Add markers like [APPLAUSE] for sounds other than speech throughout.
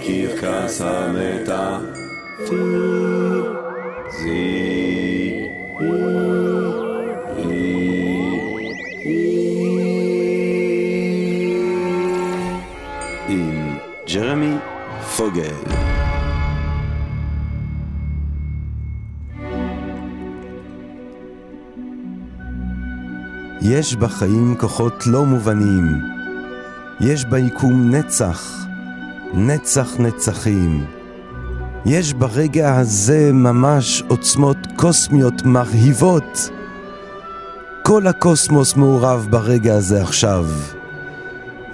בקרקס עם ג'רמי פוגל. יש בחיים כוחות לא מובנים. יש ביקום נצח, נצח נצחים. יש ברגע הזה ממש עוצמות קוסמיות מרהיבות. כל הקוסמוס מעורב ברגע הזה עכשיו.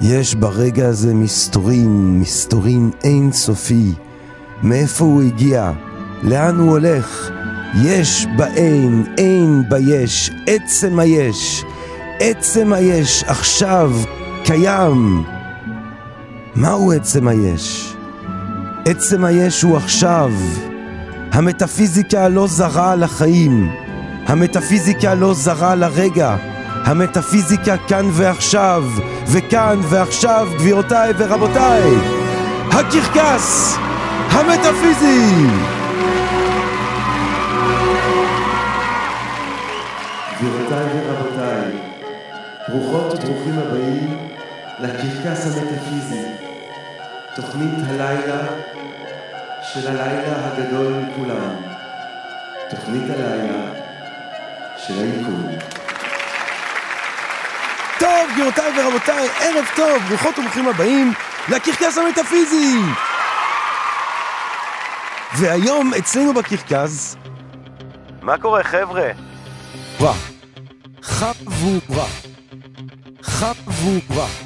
יש ברגע הזה מסתורין, מסתורין אינסופי. מאיפה הוא הגיע? לאן הוא הולך? יש באין, אין ביש, עצם היש. עצם היש עכשיו קיים. מהו עצם היש? עצם היש הוא עכשיו. המטאפיזיקה לא זרה לחיים. המטאפיזיקה לא זרה לרגע. המטאפיזיקה כאן ועכשיו, וכאן ועכשיו, גבירותיי ורבותיי, הקרקס המטאפיזי! גבירותיי ורבותיי, ברוכות וברוכים הבאים לקרקס המטאפיזי, תוכנית הלילה של הלילה הגדול מכולם, תוכנית הלילה של היקום. טוב, גבירותיי ורבותיי, ערב טוב, ברוכות וברוכים הבאים לקרקס המטאפיזי! והיום אצלנו בקרקס... מה קורה, חבר'ה? חבורה. חבורה. חבורה.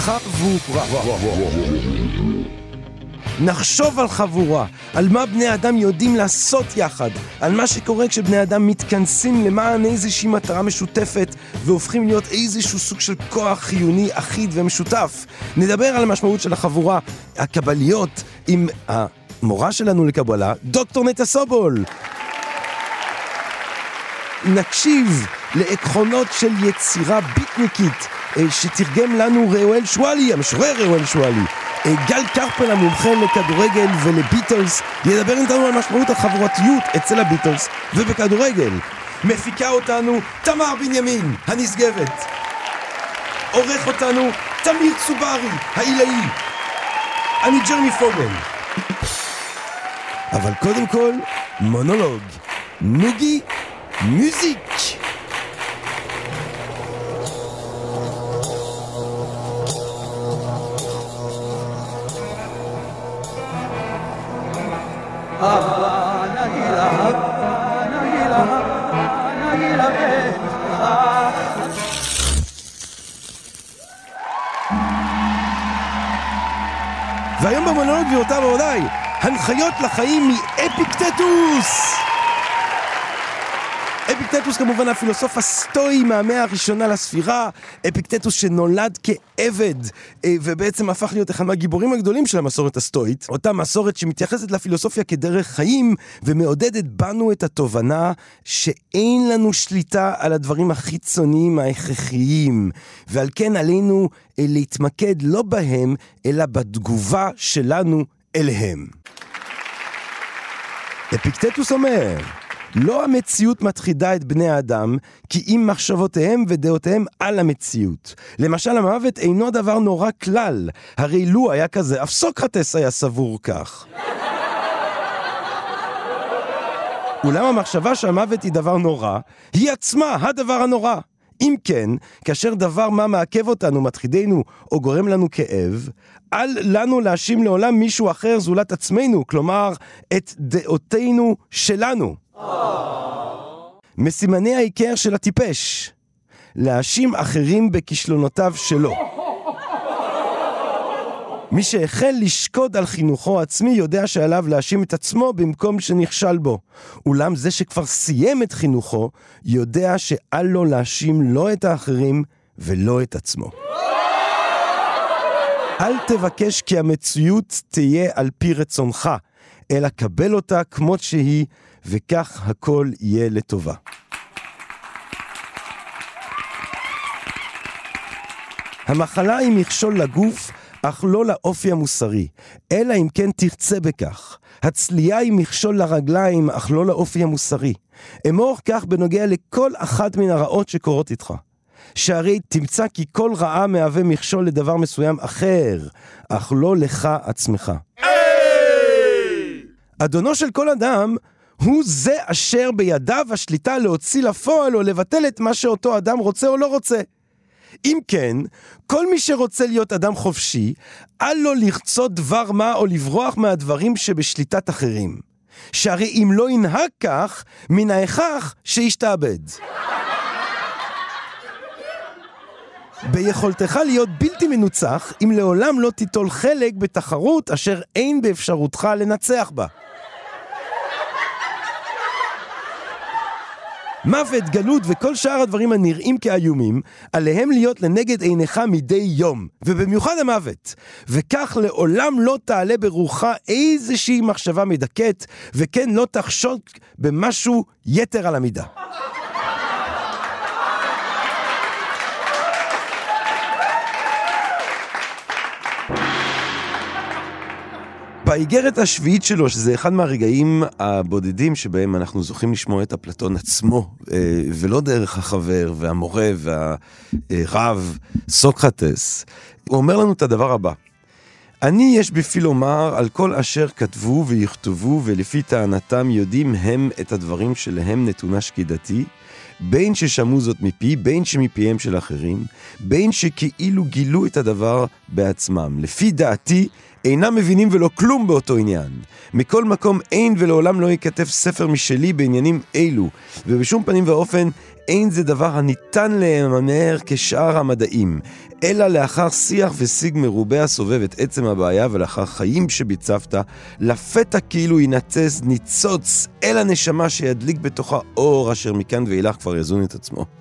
חבורה. נחשוב על חבורה, על מה בני אדם יודעים לעשות יחד, על מה שקורה כשבני אדם מתכנסים למען איזושהי מטרה משותפת והופכים להיות איזשהו סוג של כוח חיוני אחיד ומשותף. נדבר על המשמעות של החבורה, הקבליות, עם המורה שלנו לקבלה, דוקטור נטע סובול. נקשיב לעקרונות של יצירה ביטניקית שתרגם לנו ראואל שואלי, המשורר ראואל שואלי. אה, גל קרפל המומחה לכדורגל ולביטלס ידבר איתנו על משמעות החבורתיות אצל הביטלס ובכדורגל. מפיקה אותנו תמר בנימין, הנשגבת. עורך אותנו תמיר צוברי, העילאי. אני ג'רמי פוגל. אבל קודם כל, מונולוג. נוגי מוזיק! והיום במונולוג גבירותיי ורבותיי, הנחיות לחיים מאפיקטטוס! אפיקטטוס כמובן הפילוסוף הסטואי מהמאה הראשונה לספירה, אפיקטטוס שנולד כעבד אה, ובעצם הפך להיות אחד מהגיבורים הגדולים של המסורת הסטואית, אותה מסורת שמתייחסת לפילוסופיה כדרך חיים ומעודדת בנו את התובנה שאין לנו שליטה על הדברים החיצוניים ההכרחיים ועל כן עלינו אה, להתמקד לא בהם אלא בתגובה שלנו אליהם. אפיקטטוס אומר לא המציאות מטחידה את בני האדם, כי אם מחשבותיהם ודעותיהם על המציאות. למשל, המוות אינו דבר נורא כלל, הרי לו היה כזה, אף סוקרטס היה סבור כך. אולם המחשבה שהמוות היא דבר נורא, היא עצמה הדבר הנורא. אם כן, כאשר דבר מה מעכב אותנו, מטחידנו או גורם לנו כאב, אל לנו להאשים לעולם מישהו אחר זולת עצמנו, כלומר, את דעותינו שלנו. מסימני העיקר של הטיפש, להאשים אחרים בכישלונותיו שלו. מי שהחל לשקוד על חינוכו העצמי יודע שעליו להאשים את עצמו במקום שנכשל בו. אולם זה שכבר סיים את חינוכו, יודע שאל לו להאשים לא את האחרים ולא את עצמו. אל תבקש כי המציאות תהיה על פי רצונך, אלא קבל אותה כמות שהיא, וכך הכל יהיה לטובה. המחלה היא מכשול לגוף, אך לא לאופי המוסרי, אלא אם כן תרצה בכך. הצלייה היא מכשול לרגליים, אך לא לאופי המוסרי. אמור כך בנוגע לכל אחת מן הרעות שקורות איתך. שהרי תמצא כי כל רעה מהווה מכשול לדבר מסוים אחר, אך לא לך עצמך. אדונו של כל אדם הוא זה אשר בידיו השליטה להוציא לפועל או לבטל את מה שאותו אדם רוצה או לא רוצה. אם כן, כל מי שרוצה להיות אדם חופשי, אל לו לרצות דבר מה או לברוח מהדברים שבשליטת אחרים. שהרי אם לא ינהג כך, מן ההכרח שישתעבד. ביכולתך להיות בלתי מנוצח, אם לעולם לא תיטול חלק בתחרות אשר אין באפשרותך לנצח בה. מוות, גלות וכל שאר הדברים הנראים כאיומים, עליהם להיות לנגד עיניך מדי יום, ובמיוחד המוות. וכך לעולם לא תעלה ברוחה איזושהי מחשבה מדכאת, וכן לא תחשוד במשהו יתר על המידה. באיגרת השביעית שלו, שזה אחד מהרגעים הבודדים שבהם אנחנו זוכים לשמוע את אפלטון עצמו, אה, ולא דרך החבר והמורה והרב סוקרטס, הוא אומר לנו את הדבר הבא: אני יש בפי לומר על כל אשר כתבו ויכתבו ולפי טענתם יודעים הם את הדברים שלהם נתונה שקידתי, בין ששמעו זאת מפי, בין שמפיהם של אחרים, בין שכאילו גילו את הדבר בעצמם. לפי דעתי, אינם מבינים ולא כלום באותו עניין. מכל מקום אין ולעולם לא ייכתב ספר משלי בעניינים אלו, ובשום פנים ואופן אין זה דבר הניתן להיאמר כשאר המדעים, אלא לאחר שיח ושיג מרובה הסובב את עצם הבעיה ולאחר חיים שביצבת, לפתע כאילו ינצץ ניצוץ אל הנשמה שידליק בתוכה אור אשר מכאן ואילך כבר יזון את עצמו.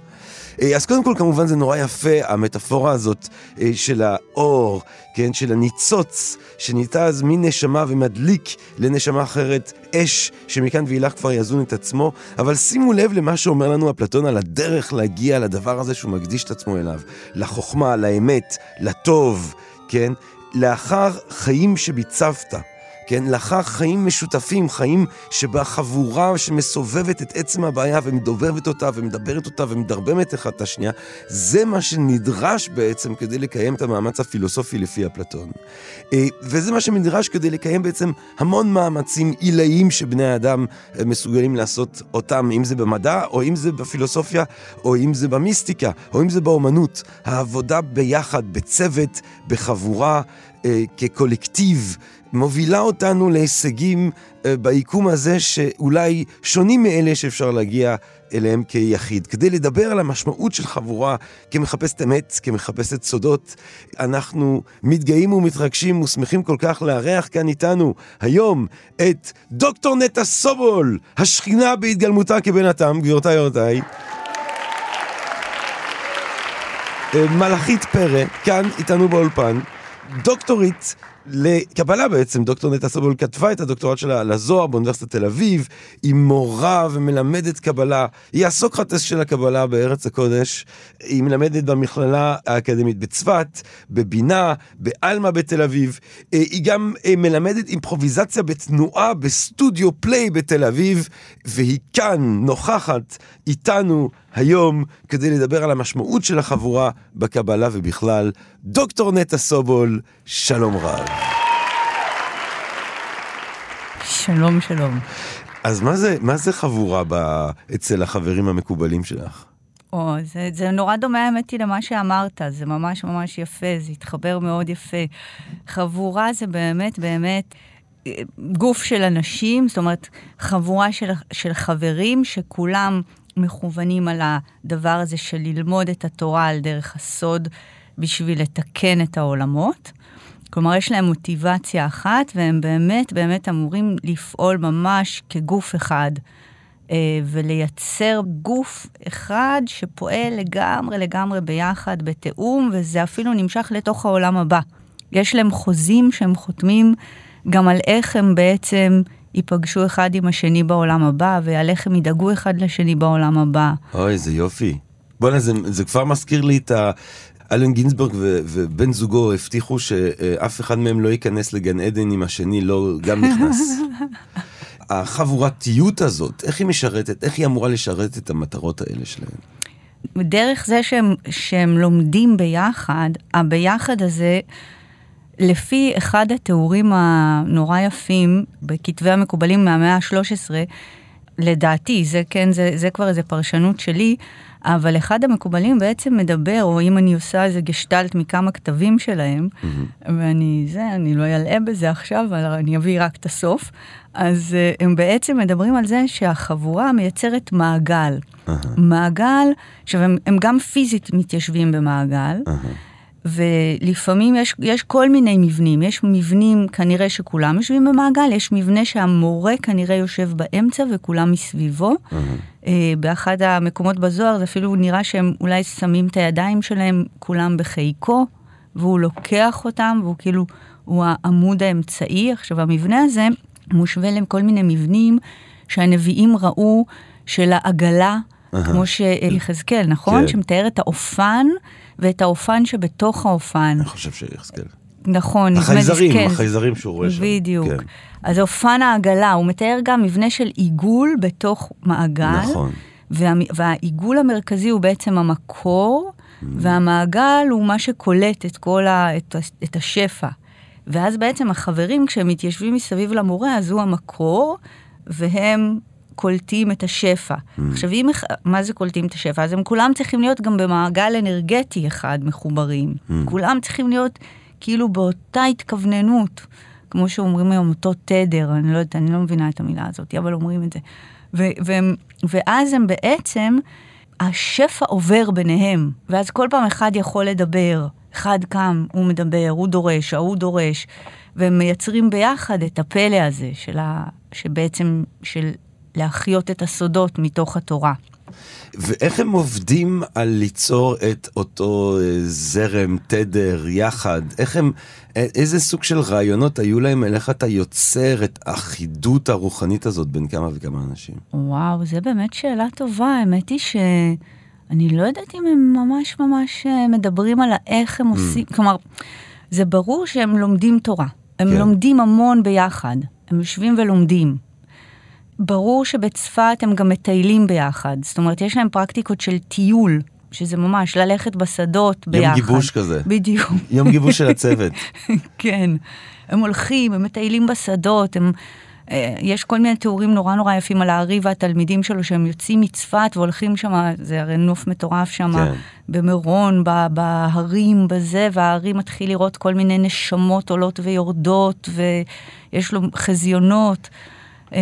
אה, אז קודם כל, כמובן זה נורא יפה, המטאפורה הזאת אה, של האור, כן, של הניצוץ, שניתז מנשמה ומדליק לנשמה אחרת אש, שמכאן ואילך כבר יזון את עצמו. אבל שימו לב למה שאומר לנו אפלטון על הדרך להגיע לדבר הזה שהוא מקדיש את עצמו אליו. לחוכמה, לאמת, לטוב, כן? לאחר חיים שביצבת. כן? לאחר חיים משותפים, חיים שבה חבורה שמסובבת את עצם הבעיה ומדובבת אותה ומדברת אותה ומדרבמת אחד את השנייה, זה מה שנדרש בעצם כדי לקיים את המאמץ הפילוסופי לפי אפלטון. אה, וזה מה שנדרש כדי לקיים בעצם המון מאמצים עילאיים שבני האדם אה, מסוגלים לעשות אותם, אם זה במדע, או אם זה בפילוסופיה, או אם זה במיסטיקה, או אם זה באומנות. העבודה ביחד, בצוות, בחבורה, אה, כקולקטיב. מובילה אותנו להישגים אה, ביקום הזה שאולי שונים מאלה שאפשר להגיע אליהם כיחיד. כדי לדבר על המשמעות של חבורה כמחפשת אמת, כמחפשת סודות, אנחנו מתגאים ומתרגשים ושמחים כל כך לארח כאן איתנו היום את דוקטור נטע סובול, השכינה בהתגלמותה כבן אדם, גבירותיי ורבותיי. אה, מלאכית פרא, כאן איתנו באולפן, דוקטורית לקבלה בעצם, דוקטור נטע סבול כתבה את הדוקטורט שלה לזוהר באוניברסיטת תל אביב, היא מורה ומלמדת קבלה, היא הסוקרטס של הקבלה בארץ הקודש, היא מלמדת במכללה האקדמית בצפת, בבינה, בעלמה בתל אביב, אה, היא גם אה, מלמדת אימפרוביזציה בתנועה בסטודיו פליי בתל אביב, והיא כאן נוכחת איתנו היום כדי לדבר על המשמעות של החבורה בקבלה ובכלל. דוקטור נטע סובול, שלום רב. שלום, שלום. אז מה זה, מה זה חבורה ב, אצל החברים המקובלים שלך? או, זה, זה נורא דומה, האמת היא, למה שאמרת, זה ממש ממש יפה, זה התחבר מאוד יפה. חבורה זה באמת, באמת... אה, גוף של אנשים, זאת אומרת, חבורה של, של חברים שכולם מכוונים על הדבר הזה של ללמוד את התורה על דרך הסוד בשביל לתקן את העולמות. כלומר, יש להם מוטיבציה אחת, והם באמת באמת אמורים לפעול ממש כגוף אחד, אה, ולייצר גוף אחד שפועל לגמרי לגמרי ביחד, בתיאום, וזה אפילו נמשך לתוך העולם הבא. יש להם חוזים שהם חותמים גם על איך הם בעצם ייפגשו אחד עם השני בעולם הבא, ועל איך הם ידאגו אחד לשני בעולם הבא. אוי, איזה יופי. בוא'נה, זה, זה כבר מזכיר לי את ה... אלן גינזברג ו- ובן זוגו הבטיחו שאף אחד מהם לא ייכנס לגן עדן אם השני לא גם נכנס. [LAUGHS] החבורתיות הזאת, איך היא משרתת, איך היא אמורה לשרת את המטרות האלה שלהם? דרך זה שהם, שהם לומדים ביחד, הביחד הזה, לפי אחד התיאורים הנורא יפים בכתבי המקובלים מהמאה ה-13, לדעתי, זה כן, זה, זה כבר איזה פרשנות שלי, אבל אחד המקובלים בעצם מדבר, או אם אני עושה איזה גשטלט מכמה כתבים שלהם, mm-hmm. ואני, זה, אני לא אלאה בזה עכשיו, אבל אני אביא רק את הסוף, אז uh, הם בעצם מדברים על זה שהחבורה מייצרת מעגל. Uh-huh. מעגל, עכשיו הם, הם גם פיזית מתיישבים במעגל, uh-huh. ולפעמים יש, יש כל מיני מבנים, יש מבנים כנראה שכולם יושבים במעגל, יש מבנה שהמורה כנראה יושב באמצע וכולם מסביבו. Uh-huh. אה, באחד המקומות בזוהר זה אפילו נראה שהם אולי שמים את הידיים שלהם כולם בחיקו, והוא לוקח אותם, והוא כאילו, הוא העמוד האמצעי. עכשיו, המבנה הזה מושווה לכל מיני מבנים שהנביאים ראו של העגלה, כמו שיחזקאל, נכון? כן. שמתאר את האופן ואת האופן שבתוך האופן. אני חושב שיחזקאל. נכון, החייזרים, כן. החייזרים שהוא רואה שם. בדיוק. כן. אז אופן העגלה, הוא מתאר גם מבנה של עיגול בתוך מעגל. נכון. וה, והעיגול המרכזי הוא בעצם המקור, mm. והמעגל הוא מה שקולט את כל ה, את, את השפע. ואז בעצם החברים, כשהם מתיישבים מסביב למורה, אז הוא המקור, והם קולטים את השפע. Mm. עכשיו, אם, מה זה קולטים את השפע? אז הם כולם צריכים להיות גם במעגל אנרגטי אחד מחוברים. Mm. כולם צריכים להיות כאילו באותה התכווננות, כמו שאומרים היום, אותו תדר, אני לא יודעת, אני לא מבינה את המילה הזאת, אבל אומרים את זה. ו- ו- ואז הם בעצם, השפע עובר ביניהם, ואז כל פעם אחד יכול לדבר. אחד קם, הוא מדבר, הוא דורש, ההוא דורש, והם מייצרים ביחד את הפלא הזה, של ה... שבעצם, של להחיות את הסודות מתוך התורה. ואיך הם עובדים על ליצור את אותו אה, זרם, תדר, יחד? איך הם, איזה סוג של רעיונות היו להם על איך אתה יוצר את האחידות הרוחנית הזאת בין כמה וכמה אנשים? וואו, זו באמת שאלה טובה. האמת היא שאני לא יודעת אם הם ממש ממש אה, מדברים על איך הם mm. עושים, כלומר, זה ברור שהם לומדים תורה. הם כן. לומדים המון ביחד. הם יושבים ולומדים. ברור שבצפת הם גם מטיילים ביחד. זאת אומרת, יש להם פרקטיקות של טיול, שזה ממש ללכת בשדות ביחד. יום גיבוש כזה. בדיוק. יום גיבוש של הצוות. [LAUGHS] כן. הם הולכים, הם מטיילים בשדות, הם... אה, יש כל מיני תיאורים נורא נורא יפים על הארי והתלמידים שלו, שהם יוצאים מצפת והולכים שם, זה הרי נוף מטורף שם, כן. במירון, בהרים, בזה, והארי מתחיל לראות כל מיני נשמות עולות ויורדות, ויש לו חזיונות. אה,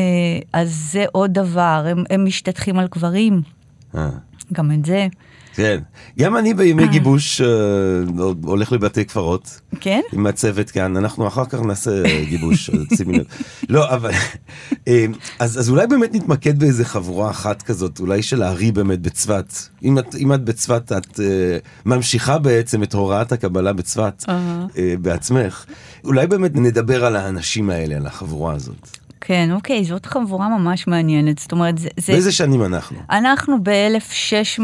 אז זה עוד דבר, הם, הם משתטחים על קברים, אה. גם את זה. כן, גם אני בימי אה. גיבוש הולך לבתי קברות. כן? עם הצוות כאן, אנחנו אחר כך נעשה גיבוש, שימי לב. [LAUGHS] לא, אבל, אז, אז אולי באמת נתמקד באיזה חבורה אחת כזאת, אולי של הארי באמת בצפת. אם את, אם את בצפת, את ממשיכה בעצם את הוראת הקבלה בצפת בעצמך. אולי באמת נדבר על האנשים האלה, על החבורה הזאת. כן, אוקיי, זאת חבורה ממש מעניינת. זאת אומרת, זה... באיזה שנים אנחנו? אנחנו ב-1600,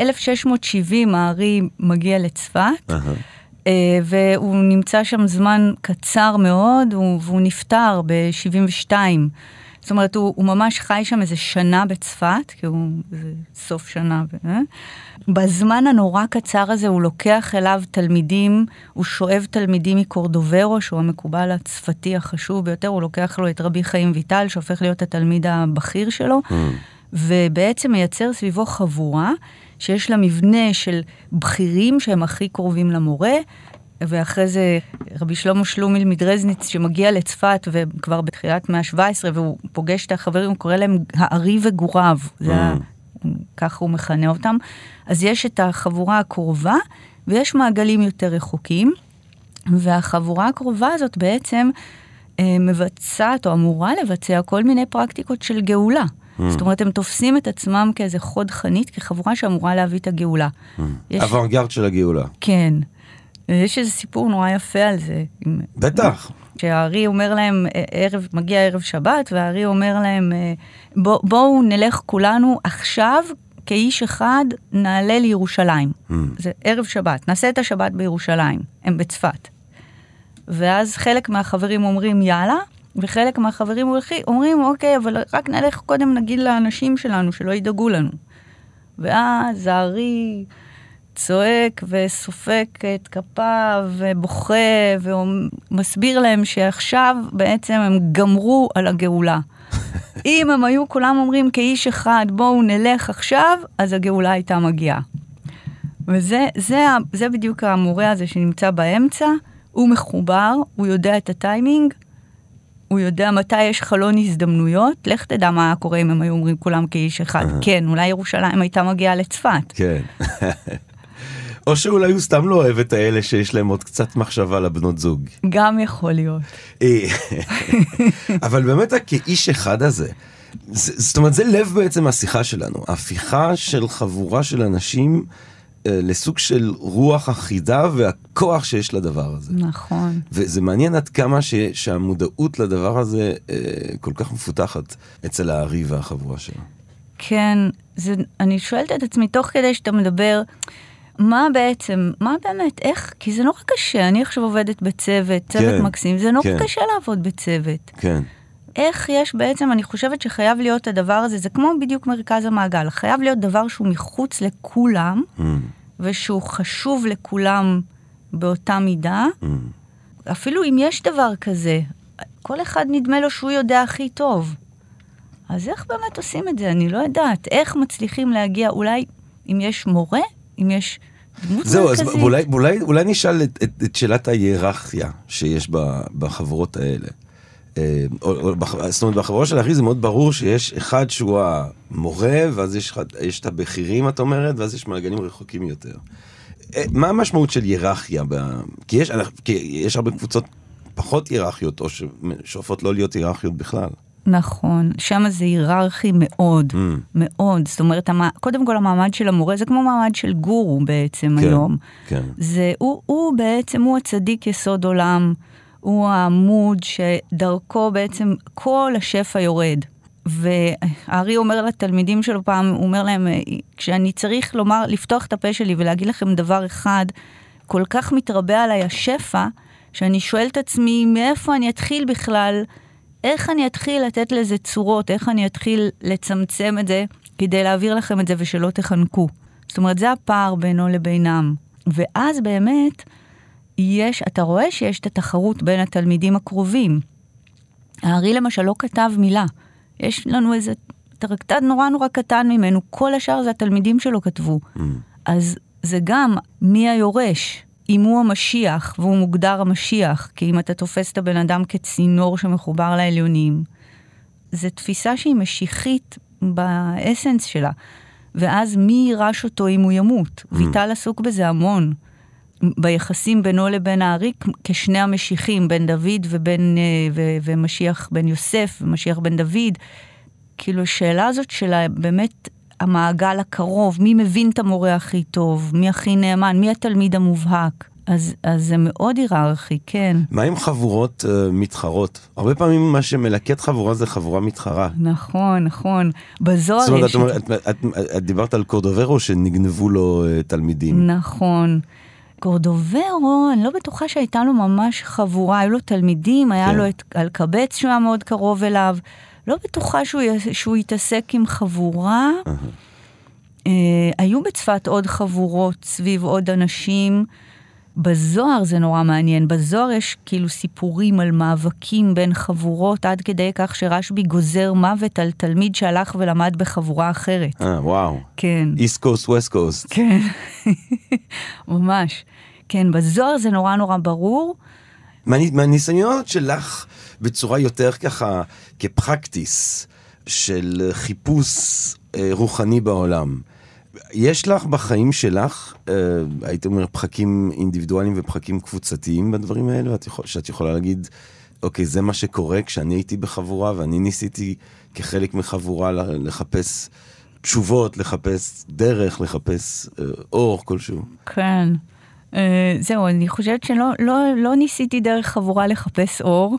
1670 הארי מגיע לצפת. Uh-huh. והוא נמצא שם זמן קצר מאוד, והוא נפטר ב-72. זאת אומרת, הוא, הוא ממש חי שם איזה שנה בצפת, כי הוא, זה סוף שנה. אה? בזמן הנורא קצר הזה הוא לוקח אליו תלמידים, הוא שואב תלמידים מקורדוברו, שהוא המקובל הצפתי החשוב ביותר, הוא לוקח לו את רבי חיים ויטל, שהופך להיות התלמיד הבכיר שלו, mm. ובעצם מייצר סביבו חבורה. שיש לה מבנה של בכירים שהם הכי קרובים למורה, ואחרי זה רבי שלמה שלומיל מדרזניץ שמגיע לצפת וכבר בתחילת מאה ה-17 והוא פוגש את החברים, הוא קורא להם הארי וגוריו, זה. ככה הוא מכנה אותם. אז יש את החבורה הקרובה ויש מעגלים יותר רחוקים, והחבורה הקרובה הזאת בעצם אה, מבצעת או אמורה לבצע כל מיני פרקטיקות של גאולה. Mm. זאת אומרת, הם תופסים את עצמם כאיזה חוד חנית, כחבורה שאמורה להביא את הגאולה. Mm. יש... אוונגרד של הגאולה. כן. יש איזה סיפור נורא יפה על זה. בטח. שהארי אומר להם, אה, ערב, מגיע ערב שבת, והארי אומר להם, אה, בוא, בואו נלך כולנו עכשיו כאיש אחד נעלה לירושלים. זה ערב שבת, נעשה את השבת בירושלים, הם בצפת. ואז חלק מהחברים אומרים יאללה, וחלק מהחברים אומרים אוקיי, אבל רק נלך קודם נגיד לאנשים שלנו שלא ידאגו לנו. ואז הארי צועק וסופק את כפיו ובוכה ומסביר להם שעכשיו בעצם הם גמרו על הגאולה. [LAUGHS] אם הם היו כולם אומרים כאיש אחד בואו נלך עכשיו, אז הגאולה הייתה מגיעה. וזה זה, זה בדיוק המורה הזה שנמצא באמצע, הוא מחובר, הוא יודע את הטיימינג, הוא יודע מתי יש חלון הזדמנויות, לך תדע מה היה קורה אם הם היו אומרים כולם כאיש אחד. כן, אולי ירושלים הייתה מגיעה לצפת. כן. [LAUGHS] או שאולי הוא סתם לא אוהב את האלה שיש להם עוד קצת מחשבה לבנות זוג. גם יכול להיות. אה, אבל באמת הכאיש אחד הזה, זה- זאת אומרת זה לב בעצם השיחה שלנו, הפיכה של חבורה של אנשים אה, לסוג של רוח אחידה והכוח שיש לדבר הזה. נכון. וזה מעניין עד כמה ש, שהמודעות לדבר הזה אה, כל כך מפותחת אצל הארי והחבורה שלו. כן, זה, אני שואלת את עצמי תוך כדי שאתה מדבר, מה בעצם, מה באמת, איך, כי זה נורא קשה, אני עכשיו עובדת בצוות, צוות כן, מקסים, זה נורא כן. קשה לעבוד בצוות. כן. איך יש בעצם, אני חושבת שחייב להיות הדבר הזה, זה כמו בדיוק מרכז המעגל, חייב להיות דבר שהוא מחוץ לכולם, Mm, ושהוא חשוב לכולם באותה מידה. mm. אפילו אם יש דבר כזה, כל אחד נדמה לו שהוא יודע הכי טוב. אז איך באמת עושים את זה? אני לא יודעת. איך מצליחים להגיע, אולי אם יש מורה, אם יש דמות זהו, אז מרכזית. אולי, אולי, אולי נשאל את, את, את שאלת ההיררכיה שיש בחברות האלה. אה, או, או, בח- זאת אומרת, בחברה של האחי זה מאוד ברור שיש אחד שהוא המורה, ואז יש, יש את הבכירים, את אומרת, ואז יש מעגלים רחוקים יותר. אה, מה המשמעות של היררכיה? ב... כי, יש, כי יש הרבה קבוצות פחות היררכיות, או ששואפות לא להיות היררכיות בכלל. נכון, שם זה היררכי מאוד, Mm. מאוד. זאת אומרת, המ... קודם כל המעמד של המורה זה כמו מעמד של גורו בעצם כן, היום. כן. זה, הוא, הוא בעצם, הוא הצדיק יסוד עולם, הוא העמוד שדרכו בעצם כל השפע יורד. והארי אומר לתלמידים שלו פעם, הוא אומר להם, כשאני צריך לומר, לפתוח את הפה שלי ולהגיד לכם דבר אחד, כל כך מתרבה עליי השפע, שאני שואל את עצמי, מאיפה אני אתחיל בכלל, איך אני אתחיל לתת לזה צורות, איך אני אתחיל לצמצם את זה, כדי להעביר לכם את זה ושלא תחנקו. זאת אומרת, זה הפער בינו לבינם. ואז באמת, יש, אתה רואה שיש את התחרות בין התלמידים הקרובים. הארי למשל לא כתב מילה. יש לנו איזה טרקטד נורא נורא קטן ממנו, כל השאר זה התלמידים שלו כתבו. Mm. אז זה גם מי היורש, אם הוא המשיח, והוא מוגדר המשיח, כי אם אתה תופס את הבן אדם כצינור שמחובר לעליונים, זו תפיסה שהיא משיחית באסנס שלה. ואז מי יירש אותו אם הוא ימות? ויטל עסוק בזה המון. ביחסים בינו לבין הארי כשני המשיחים, בן דוד ובן, אה, ו- ומשיח בן יוסף ומשיח בן דוד. כאילו, השאלה הזאת של באמת המעגל הקרוב, מי מבין את המורה הכי טוב, מי הכי נאמן, מי התלמיד המובהק. אז, אז זה מאוד היררכי, כן. מה עם חבורות uh, מתחרות? הרבה פעמים מה שמלקט חבורה זה חבורה מתחרה. נכון, נכון. בזוהר זאת אומרת, יש... את, אומרת, את, את, את, את דיברת על קורדוברו שנגנבו לו uh, תלמידים. נכון. קורדוברו, אני לא בטוחה שהייתה לו ממש חבורה, היו לו תלמידים, היה כן. לו את אלקבץ שהוא היה מאוד קרוב אליו. לא בטוחה שהוא, שהוא יתעסק עם חבורה. אה, היו בצפת עוד חבורות סביב עוד אנשים. בזוהר זה נורא מעניין, בזוהר יש כאילו סיפורים על מאבקים בין חבורות, עד כדי כך שרשב"י גוזר מוות על תלמיד שהלך ולמד בחבורה אחרת. אה, וואו. כן. איסט קוסט, ווסט קוסט. כן, [LAUGHS] ממש. כן, בזוהר זה נורא נורא ברור. מהניסיונות שלך בצורה יותר ככה כפרקטיס של חיפוש אה, רוחני בעולם. יש לך בחיים שלך, אה, הייתי אומר, פחקים אינדיבידואליים ופחקים קבוצתיים בדברים האלה, ואת יכול, שאת יכולה להגיד, אוקיי, זה מה שקורה כשאני הייתי בחבורה ואני ניסיתי כחלק מחבורה לחפש תשובות, לחפש דרך, לחפש אה, אור כלשהו. כן. Uh, זהו, אני חושבת שלא לא, לא ניסיתי דרך חבורה לחפש אור,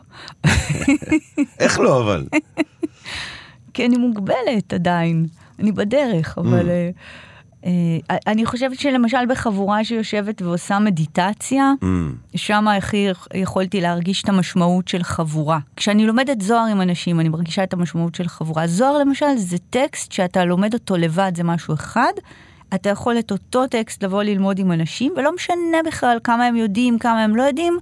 [LAUGHS] איך לא אבל? [LAUGHS] כי אני מוגבלת עדיין. אני בדרך, אבל... אה, אה, אני חושבת שלמשל בחבורה שיושבת ועושה מדיטציה, Mm. שם הכי יכולתי להרגיש את המשמעות של חבורה. כשאני לומדת זוהר עם אנשים, אני מרגישה את המשמעות של חבורה. זוהר למשל זה טקסט שאתה לומד אותו לבד, זה משהו אחד. אתה יכול את אותו טקסט לבוא ללמוד עם אנשים, ולא משנה בכלל כמה הם יודעים, כמה הם לא יודעים,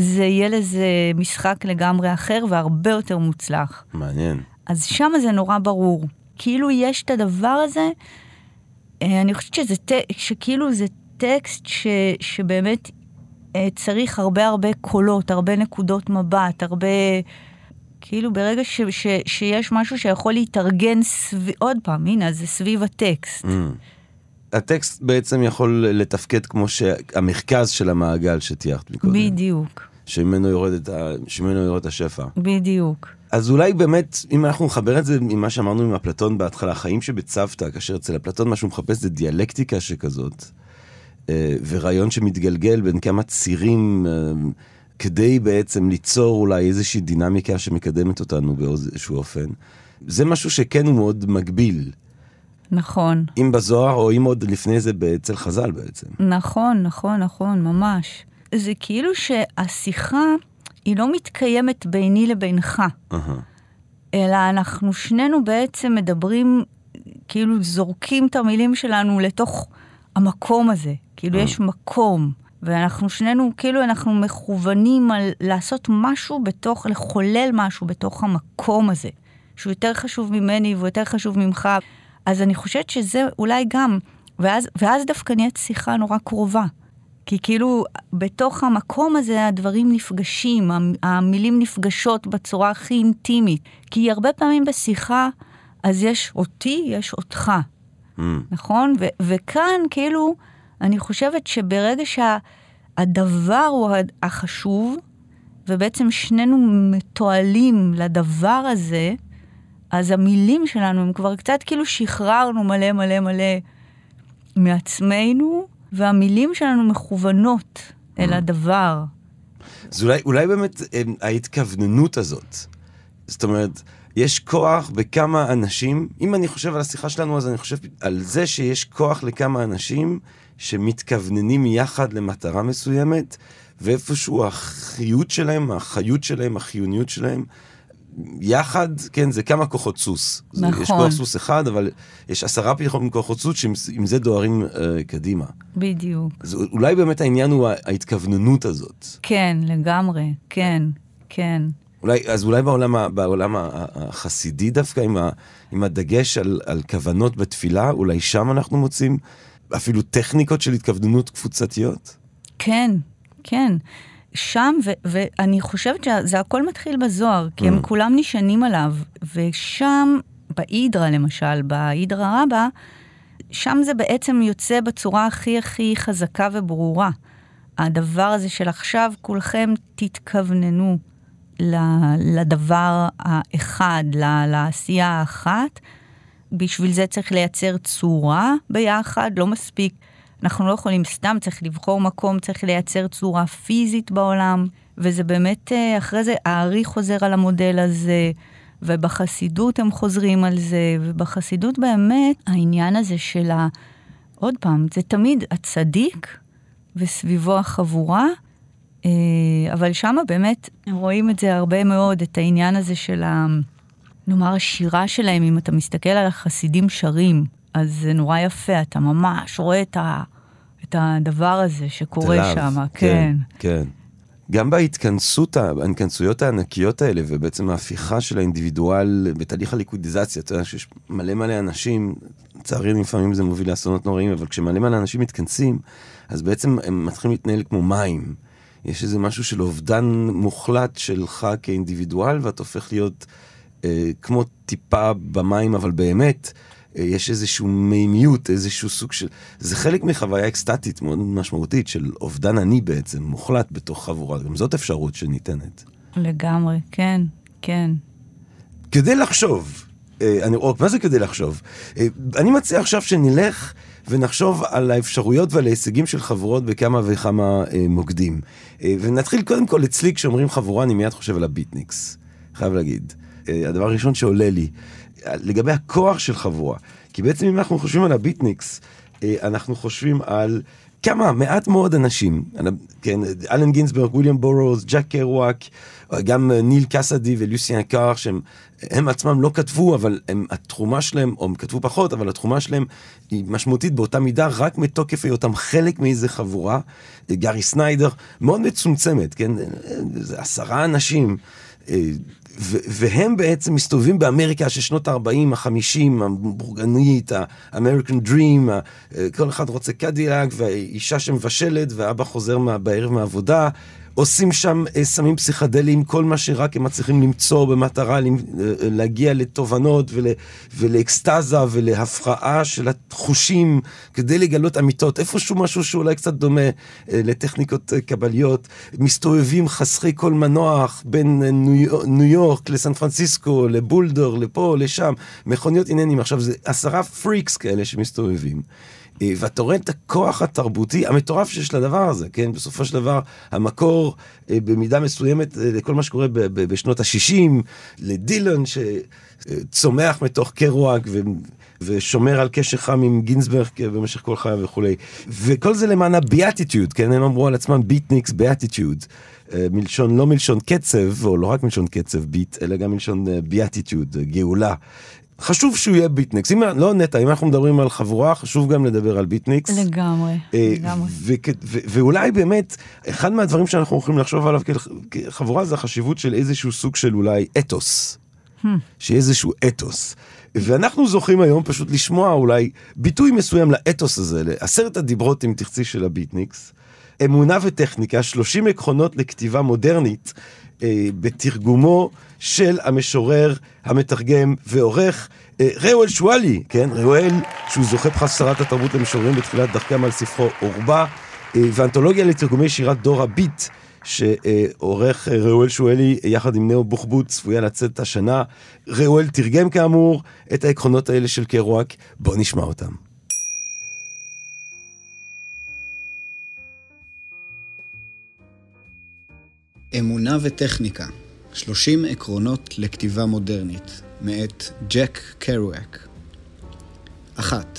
זה יהיה לזה משחק לגמרי אחר והרבה יותר מוצלח. מעניין. אז שם זה נורא ברור. כאילו יש את הדבר הזה, אה, אני חושבת שזה, ט- שכאילו זה טקסט ש, שבאמת אה, צריך הרבה הרבה קולות, הרבה נקודות מבט, הרבה... כאילו ברגע ש, ש, שיש משהו שיכול להתארגן סביב, עוד פעם, הנה, זה סביב הטקסט. Mm. הטקסט בעצם יכול לתפקד כמו שהמרכז של המעגל שתיארת מקודם. בדיוק, שממנו יורד, ה... שממנו יורד השפע. בדיוק. אז אולי באמת, אם אנחנו נחבר את זה עם מה שאמרנו עם אפלטון בהתחלה, החיים שבצוותא, כאשר אצל אפלטון מה שהוא מחפש זה דיאלקטיקה שכזאת, אה, ורעיון שמתגלגל בין כמה צירים, אה, כדי בעצם ליצור אולי איזושהי דינמיקה שמקדמת אותנו באיזשהו אופן. זה משהו שכן הוא מאוד מגביל, נכון, אם בזוהר או אם עוד לפני זה אצל חז"ל בעצם. נכון, נכון, נכון, ממש. זה כאילו שהשיחה היא לא מתקיימת ביני לבינך. אהה. אלא אנחנו שנינו בעצם מדברים, כאילו זורקים את המילים שלנו לתוך המקום הזה. כאילו אה. יש מקום, ואנחנו שנינו, כאילו אנחנו מכוונים על לעשות משהו בתוך, לחולל משהו בתוך המקום הזה, שהוא יותר חשוב ממני והוא יותר חשוב ממך. אז אני חושבת שזה אולי גם, ואז, ואז דווקא נהיית שיחה נורא קרובה. כי כאילו, בתוך המקום הזה הדברים נפגשים, המ- המילים נפגשות בצורה הכי אינטימית. כי הרבה פעמים בשיחה, אז יש אותי, יש אותך, Mm. נכון? ו- וכאן, כאילו, אני חושבת שברגע שהדבר הוא ה- החשוב, ובעצם שנינו מתועלים לדבר הזה, אז המילים שלנו הם כבר קצת כאילו שחררנו מלא מלא מלא מעצמנו, והמילים שלנו מכוונות אל הדבר. אז אולי, אולי באמת em, ההתכווננות הזאת, זאת אומרת, יש כוח בכמה אנשים, אם אני חושב על השיחה שלנו, אז אני חושב על זה שיש כוח לכמה אנשים שמתכווננים יחד למטרה מסוימת, ואיפשהו החיות שלהם, החיות שלהם, החיוניות שלהם, יחד, כן, זה כמה כוחות סוס. זה, יש נכון. כוח סוס אחד, אבל יש עשרה פחות כוחות סוס שעם זה דוהרים אה, קדימה. בדיוק. אז אולי באמת העניין הוא ההתכווננות הזאת. כן, לגמרי, כן, כן. אולי, אז אולי בעולם, בעולם החסידי דווקא, עם, ה, עם הדגש על, על כוונות בתפילה, אולי שם אנחנו מוצאים אפילו טכניקות של התכווננות קבוצתיות? כן, כן. שם, ו- ואני חושבת שזה הכל מתחיל בזוהר, כי הם כולם נשענים עליו, ושם, באידרא למשל, באידרא רבה, שם זה בעצם יוצא בצורה הכי הכי חזקה וברורה. הדבר הזה של עכשיו כולכם תתכווננו לדבר האחד, לעשייה האחת. בשביל זה צריך לייצר צורה ביחד, לא מספיק. אנחנו לא יכולים סתם, צריך לבחור מקום, צריך לייצר צורה פיזית בעולם, וזה באמת, אה, אחרי זה הארי חוזר על המודל הזה, ובחסידות הם חוזרים על זה, ובחסידות באמת העניין הזה של ה... עוד פעם, זה תמיד הצדיק וסביבו החבורה, אה, אבל שם באמת רואים את זה הרבה מאוד, את העניין הזה של ה... נאמר, השירה שלהם, אם אתה מסתכל על החסידים שרים, אז זה נורא יפה, אתה ממש רואה את, ה, את הדבר הזה שקורה שם, כן. כן. גם בהתכנסות, ההתכנסויות הענקיות האלה, ובעצם ההפיכה של האינדיבידואל בתהליך הליכודיזציה, אתה יודע שיש מלא מלא אנשים, לצערי לפעמים זה מוביל לאסונות נוראים, אבל כשמלא מלא אנשים מתכנסים, אז בעצם הם מתחילים להתנהל כמו מים. יש איזה משהו של אובדן מוחלט שלך כאינדיבידואל, ואתה הופך להיות אה, כמו טיפה במים, אבל באמת, יש איזושהי מימיות, איזשהו סוג של... זה חלק מחוויה אקסטטית מאוד משמעותית של אובדן אני בעצם, מוחלט בתוך חבורה. גם זאת אפשרות שניתנת. לגמרי, כן, כן. כדי לחשוב, אה, אני, או, מה זה כדי לחשוב? אה, אני מציע עכשיו שנלך ונחשוב על האפשרויות ועל ההישגים של חבורות בכמה וכמה אה, מוקדים. אה, ונתחיל קודם כל אצלי, כשאומרים חבורה, אני מיד חושב על ה beatniks, חייב להגיד. אה, הדבר הראשון שעולה לי. לגבי הכוח של חבורה. כי בעצם אם אנחנו חושבים על ה beatniks, אה, אנחנו חושבים על כמה, מעט מאוד אנשים, כן, אלן גינסברג, וויליאם בורוז, ג'ק קרואק, גם ניל קסדי ולוסיאן קאר, שהם הם עצמם לא כתבו, אבל הם, התרומה שלהם, או הם כתבו פחות, אבל התרומה שלהם היא משמעותית באותה מידה, רק מתוקף היותם חלק מאיזה חבורה. גארי סניידר, מאוד מצומצמת, כן, עשרה אנשים. והם בעצם מסתובבים באמריקה של שנות ה-40, ה-50, הבורגנית, ה-American Dream, כל אחד רוצה קדילאק, והאישה שמבשלת, ואבא חוזר בערב מהעבודה. עושים שם אה, סמים פסיכדליים, כל מה שרק הם מצליחים למצוא במטרה אה, להגיע לתובנות ול, ולאקסטזה ולהפרעה של החושים כדי לגלות אמיתות. איפשהו משהו שאולי קצת דומה אה, לטכניקות קבליות. מסתובבים חסכי כל מנוח בין ניו יורק לסן פרנסיסקו, לבולדור, לפה, לשם, מכוניות עניינים. עכשיו זה עשרה פריקס כאלה שמסתובבים. אה, ואתה רואה את הכוח התרבותי המטורף שיש לדבר הזה, כן? בסופו של דבר, המקור אה, במידה מסוימת אה, לכל מה שקורה בשנות ה-60, לדילון שצומח מתוך קרואק ו... ושומר על קשר חם עם גינסברג במשך כל חייו וכולי. וכל זה למען ה beatitude, כן? הם אמרו על עצמם beatniks beatitude. מלשון, לא מלשון קצב, או לא רק מלשון קצב beat, אלא גם מלשון beatitude, גאולה. חשוב שהוא יהיה beatniks. אם, לא נטע, אם אנחנו מדברים על חבורה, חשוב גם לדבר על beatniks. לגמרי, אה, לגמרי. ואולי באמת, אחד מהדברים שאנחנו הולכים לחשוב עליו כחבורה זה החשיבות של איזשהו סוג של אולי אתוס. Hmm. שיהיה איזשהו אתוס. ואנחנו זוכים היום פשוט לשמוע אולי ביטוי מסוים לאתוס הזה, לעשרת הדיברות, אם תחצי, של הביטניקס. אמונה וטכניקה, 30 עקרונות לכתיבה מודרנית, בתרגומו של המשורר, המתרגם ועורך אה, ראואל שואלי, כן, ראואל, שהוא זוכה פרס שרת התרבות למשוררים בתחילת דרכם על ספרו אורבה, אה, ואנתולוגיה לתרגומי שירת דור הביט, שעורך אה, ראואל שואלי יחד עם נאו בוחבוט, צפויה לצאת השנה. ראואל תרגם כאמור את העקרונות האלה של קרואק, בואו נשמע אותם. אמונה וטכניקה 30 עקרונות לכתיבה מודרנית, מאת ג'ק קרואק. אחת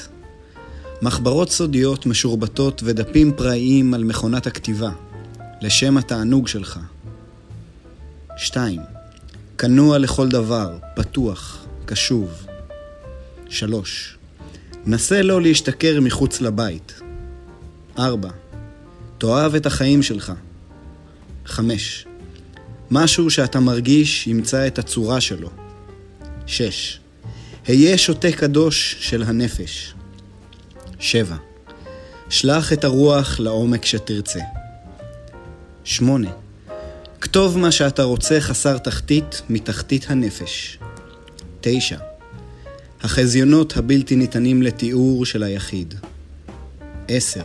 מחברות סודיות משורבטות ודפים פראיים על מכונת הכתיבה, לשם התענוג שלך. 2. כנוע לכל דבר, פתוח, קשוב. 3. נסה לא להשתכר מחוץ לבית. 4. תאהב את החיים שלך. 5. משהו שאתה מרגיש ימצא את הצורה שלו. 6. היה שותה קדוש של הנפש. 7. שלח את הרוח לעומק שתרצה. 8. כתוב מה שאתה רוצה חסר תחתית מתחתית הנפש. 9. החזיונות הבלתי ניתנים לתיאור של היחיד. 10.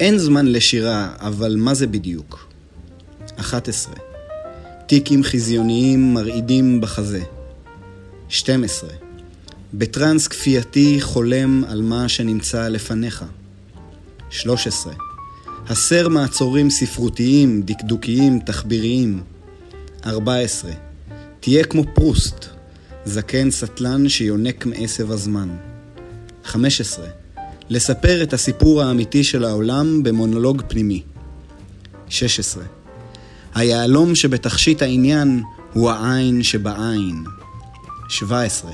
אין זמן לשירה, אבל מה זה בדיוק? 11. טיקים חזיוניים מרעידים בחזה. 12. בטרנס כפייתי חולם על מה שנמצא לפניך. 13. הסר מעצורים ספרותיים, דקדוקיים, תחביריים. 14. תהיה כמו פרוסט, זקן סטלן שיונק מעשב הזמן. 15. לספר את הסיפור האמיתי של העולם במונולוג פנימי. 16. היהלום שבתכשיט העניין הוא העין שבעין. 17.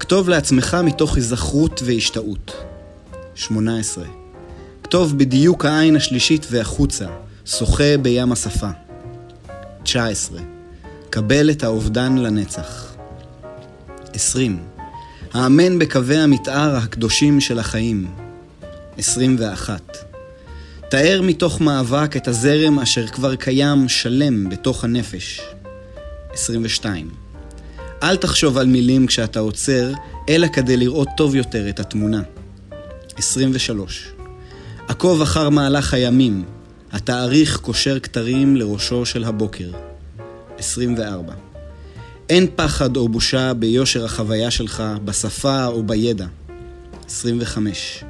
כתוב לעצמך מתוך היזכרות והשתאות. 18. כתוב בדיוק העין השלישית והחוצה, שוחה בים השפה. 19. קבל את האובדן לנצח. 20. האמן בקווי המתאר הקדושים של החיים. 21. תאר מתוך מאבק את הזרם אשר כבר קיים שלם בתוך הנפש. 22. אל תחשוב על מילים כשאתה עוצר, אלא כדי לראות טוב יותר את התמונה. 23. עקוב אחר מהלך הימים, התאריך קושר כתרים לראשו של הבוקר. 24. אין פחד או בושה ביושר החוויה שלך, בשפה או בידע. 25.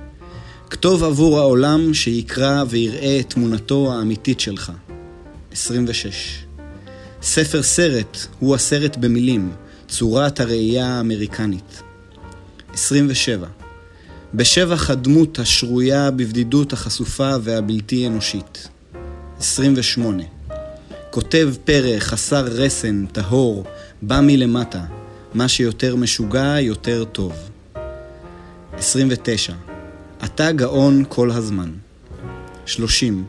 כתוב עבור העולם שיקרא ויראה את תמונתו האמיתית שלך. 26. ספר סרט הוא הסרט במילים, צורת הראייה האמריקנית. 27. בשבח הדמות השרויה בבדידות החשופה והבלתי אנושית. 28. כותב פרא חסר רסן, טהור, בא מלמטה, מה שיותר משוגע, יותר טוב. 29. אתה גאון כל הזמן. 30.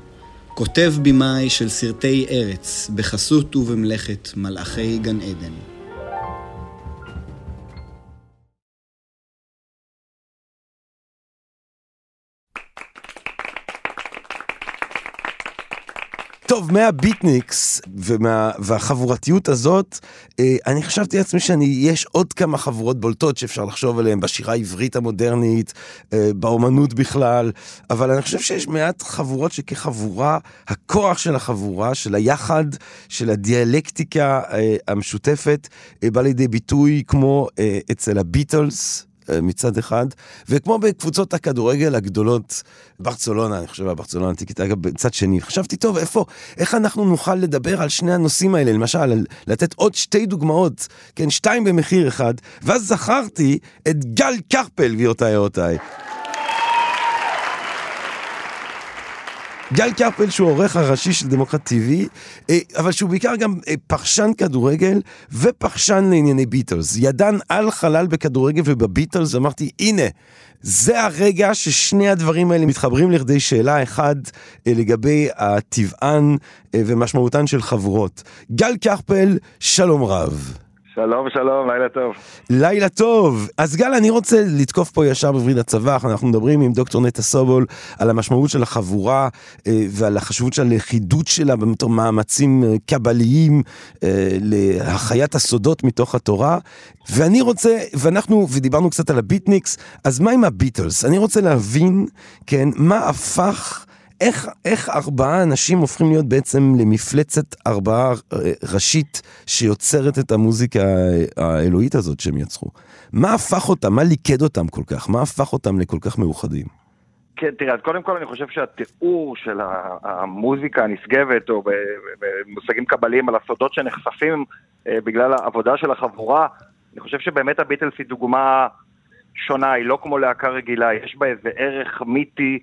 כותב במאי של סרטי ארץ, בחסות ובמלאכת מלאכי גן עדן. טוב, מהביטניקס ומה, והחבורתיות הזאת, אה, אני חשבתי לעצמי שיש עוד כמה חבורות בולטות שאפשר לחשוב עליהן בשירה העברית המודרנית, אה, באומנות בכלל, אבל אני חושב שיש מעט חבורות שכחבורה, הכוח של החבורה, של היחד, של הדיאלקטיקה אה, המשותפת, אה, בא לידי ביטוי כמו אה, אצל הביטלס. מצד אחד, וכמו בקבוצות הכדורגל הגדולות, ברצלונה, אני חושב, ברצלונה אנטיקית, אגב, בצד שני. חשבתי, טוב, איפה, איך אנחנו נוכל לדבר על שני הנושאים האלה, למשל, על לתת עוד שתי דוגמאות, כן, שתיים במחיר אחד, ואז זכרתי את גל קרפל, גבירותיי ורבותיי. גל קרפל שהוא העורך הראשי של דמוקרט TV, אה, אבל שהוא בעיקר גם אה, פרשן כדורגל ופרשן לענייני ביטלס. ידען על חלל בכדורגל ובביטלס, אמרתי, הנה, זה הרגע ששני הדברים האלה מתחברים לכדי שאלה אחד אה, לגבי הטבען ומשמעותן של חבורות. גל קרפל, שלום רב. שלום, שלום, לילה טוב. לילה טוב. אז גל, אני רוצה לתקוף פה ישר בווריד הצוואר. אנחנו מדברים עם דוקטור נטע סובול על המשמעות של החבורה אה, ועל החשיבות של הלכידות שלה בתור מאמצים אה, קבליים אה, להחיית הסודות מתוך התורה. ואני רוצה, ואנחנו, ודיברנו קצת על הביטניקס, אז מה עם הביטלס? אני רוצה להבין, כן, מה הפך... איך, איך ארבעה אנשים הופכים להיות בעצם למפלצת ארבעה אה, ראשית שיוצרת את המוזיקה האלוהית הזאת שהם יצרו? מה הפך אותם? מה ליכד אותם כל כך? מה הפך אותם לכל כך מאוחדים? כן, תראה, אז קודם כל אני חושב שהתיאור של המוזיקה הנשגבת, או במושגים קבליים על הסודות שנחשפים אה, בגלל העבודה של החבורה, אני חושב שבאמת הביטלס היא דוגמה שונה, היא לא כמו להקה רגילה, יש בה איזה ערך מיתי.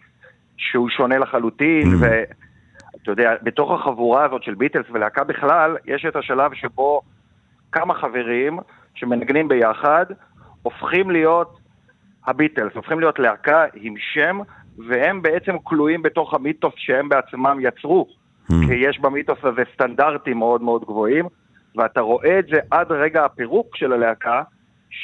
שהוא שונה לחלוטין, mm. ואתה יודע, בתוך החבורה הזאת של ביטלס ולהקה בכלל, יש את השלב שבו כמה חברים שמנגנים ביחד, הופכים להיות הביטלס, הופכים להיות להקה עם שם, והם בעצם כלואים בתוך המיתוס שהם בעצמם יצרו. Mm. כי יש במיתוס הזה סטנדרטים מאוד מאוד גבוהים, ואתה רואה את זה עד רגע הפירוק של הלהקה,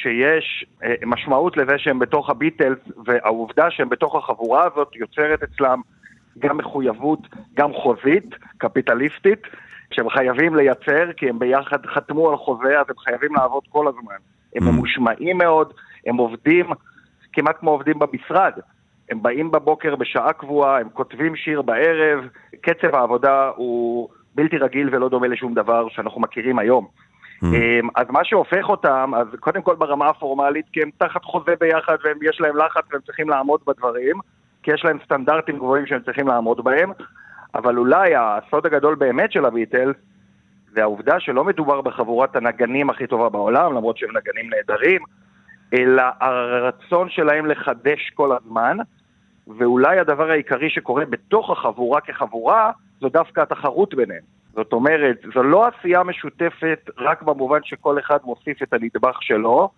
שיש אה, משמעות לזה שהם בתוך הביטלס, והעובדה שהם בתוך החבורה הזאת יוצרת אצלם גם מחויבות, גם חוזית, קפיטליסטית, שהם חייבים לייצר, כי הם ביחד חתמו על חוזה, אז הם חייבים לעבוד כל הזמן. הם mm. ממושמעים מאוד, הם עובדים כמעט כמו עובדים במשרד. הם באים בבוקר בשעה קבועה, הם כותבים שיר בערב, קצב העבודה הוא בלתי רגיל ולא דומה לשום דבר שאנחנו מכירים היום. Mm. אז מה שהופך אותם, אז קודם כל ברמה הפורמלית, כי הם תחת חוזה ביחד ויש להם לחץ והם צריכים לעמוד בדברים, כי יש להם סטנדרטים גבוהים שהם צריכים לעמוד בהם, אבל אולי הסוד הגדול באמת של הביטלס, זה העובדה שלא מדובר בחבורת הנגנים הכי טובה בעולם, למרות שהם נגנים נהדרים, אלא הרצון שלהם לחדש כל הזמן, ואולי הדבר העיקרי שקורה בתוך החבורה כחבורה, זו דווקא התחרות ביניהם. זאת אומרת, זו לא עשייה משותפת רק במובן שכל אחד מוסיף את הנדבך שלו,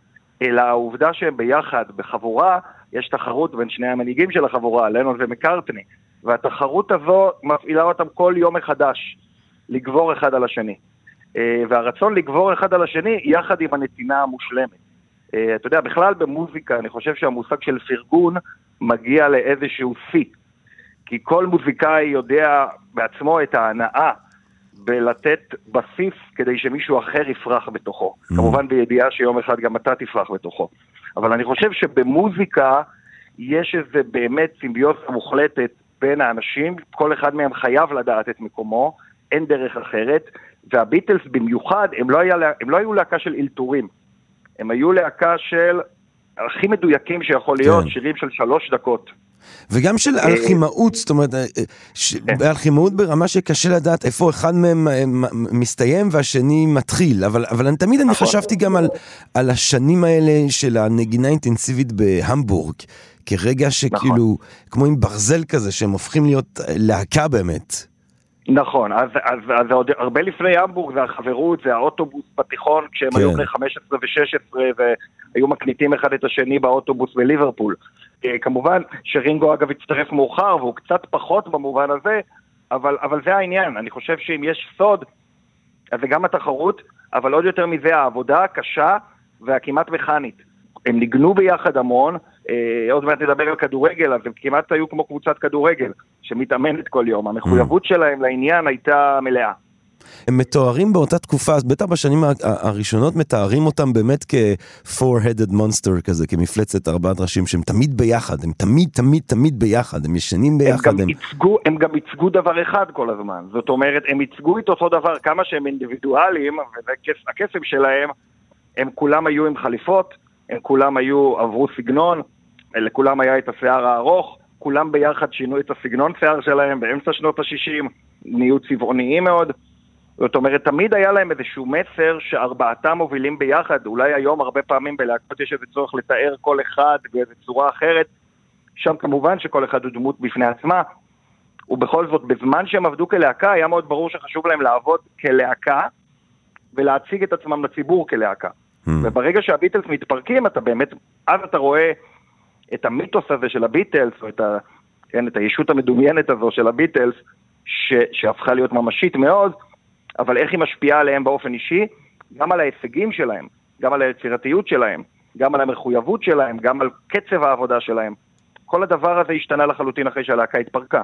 אלא העובדה שהם ביחד, בחבורה, יש תחרות בין שני המנהיגים של החבורה, לנון ומקארטני, והתחרות הזו מפעילה אותם כל יום מחדש, לגבור אחד על השני. אה, והרצון לגבור אחד על השני, יחד עם הנתינה המושלמת. אה, אתה יודע, בכלל במוזיקה, אני חושב שהמושג של פרגון מגיע לאיזשהו שיא. כי כל מוזיקאי יודע בעצמו את ההנאה בלתת בסיס כדי שמישהו אחר יפרח בתוכו. Mm. כמובן בידיעה שיום אחד גם אתה תפרח בתוכו. אבל אני חושב שבמוזיקה יש איזה באמת סימביוזה מוחלטת בין האנשים, כל אחד מהם חייב לדעת את מקומו, אין דרך אחרת, והביטלס במיוחד, הם לא, היה, הם לא היו להקה של אלתורים, הם היו להקה של הכי מדויקים שיכול להיות, כן. שירים של שלוש דקות. וגם של אה, אלכימאות, זאת אומרת, אה, אה, כן. באלכימאות ברמה שקשה לדעת איפה אחד מהם מסתיים והשני מתחיל, אבל, אבל אני תמיד אני נכון. חשבתי גם על, על השנים האלה של הנגינה האינטנסיבית בהמבורג, כרגע שכאילו, כמו עם ברזל כזה, שהם הופכים להיות להקה באמת. נכון, אז, אז, אז עוד הרבה לפני המבורג זה החברות, זה האוטובוס בתיכון, כשהם כן. היו בני 15 ו-16 והיו מקליטים אחד את השני באוטובוס בליברפול. אה, כמובן שרינגו אגב הצטרף מאוחר והוא קצת פחות במובן הזה, אבל, אבל זה העניין, אני חושב שאם יש סוד, אז זה גם התחרות, אבל עוד יותר מזה העבודה הקשה והכמעט מכנית. הם ניגנו ביחד המון, עוד מעט נדבר על כדורגל, אז הם כמעט היו כמו קבוצת כדורגל שמתאמנת כל יום. המחויבות שלהם לעניין הייתה מלאה. הם מתוארים באותה תקופה, אז בטח בשנים הראשונות מתארים אותם באמת כ-four-headed monster כזה, כמפלצת ארבעת ראשים, שהם תמיד ביחד, הם תמיד תמיד תמיד ביחד, הם ישנים הם ביחד, גם, הם... ייצגו, הם גם ייצגו דבר אחד כל הזמן. זאת אומרת, הם ייצגו את אותו דבר, כמה שהם אינדיבידואלים, וזה הכס- הקסם שלהם, הם כולם היו עם חליפות, הם כולם היו, עברו סגנון, לכולם היה את השיער הארוך, כולם ביחד שינו את הסגנון שיער שלהם באמצע שנות ה-60, נהיו צבעוניים מאוד. זאת אומרת, תמיד היה להם איזשהו מסר שארבעתם מובילים ביחד. אולי היום הרבה פעמים בלהקות יש איזה צורך לתאר כל אחד באיזו צורה אחרת. שם כמובן שכל אחד הוא דמות בפני עצמה. ובכל זאת, בזמן שהם עבדו כלהקה, היה מאוד ברור שחשוב להם לעבוד כלהקה ולהציג את עצמם לציבור כלהקה. Hmm. וברגע שהביטלס מתפרקים, אתה באמת, אז אתה רואה את המיתוס הזה של הביטלס, או את, ה, כן, את הישות המדומיינת הזו של הביטלס, ש, שהפכה להיות ממשית מאוד, אבל איך היא משפיעה עליהם באופן אישי, גם על ההישגים שלהם, גם על היצירתיות שלהם, גם על המחויבות שלהם, גם על קצב העבודה שלהם. כל הדבר הזה השתנה לחלוטין אחרי שהלהקה התפרקה.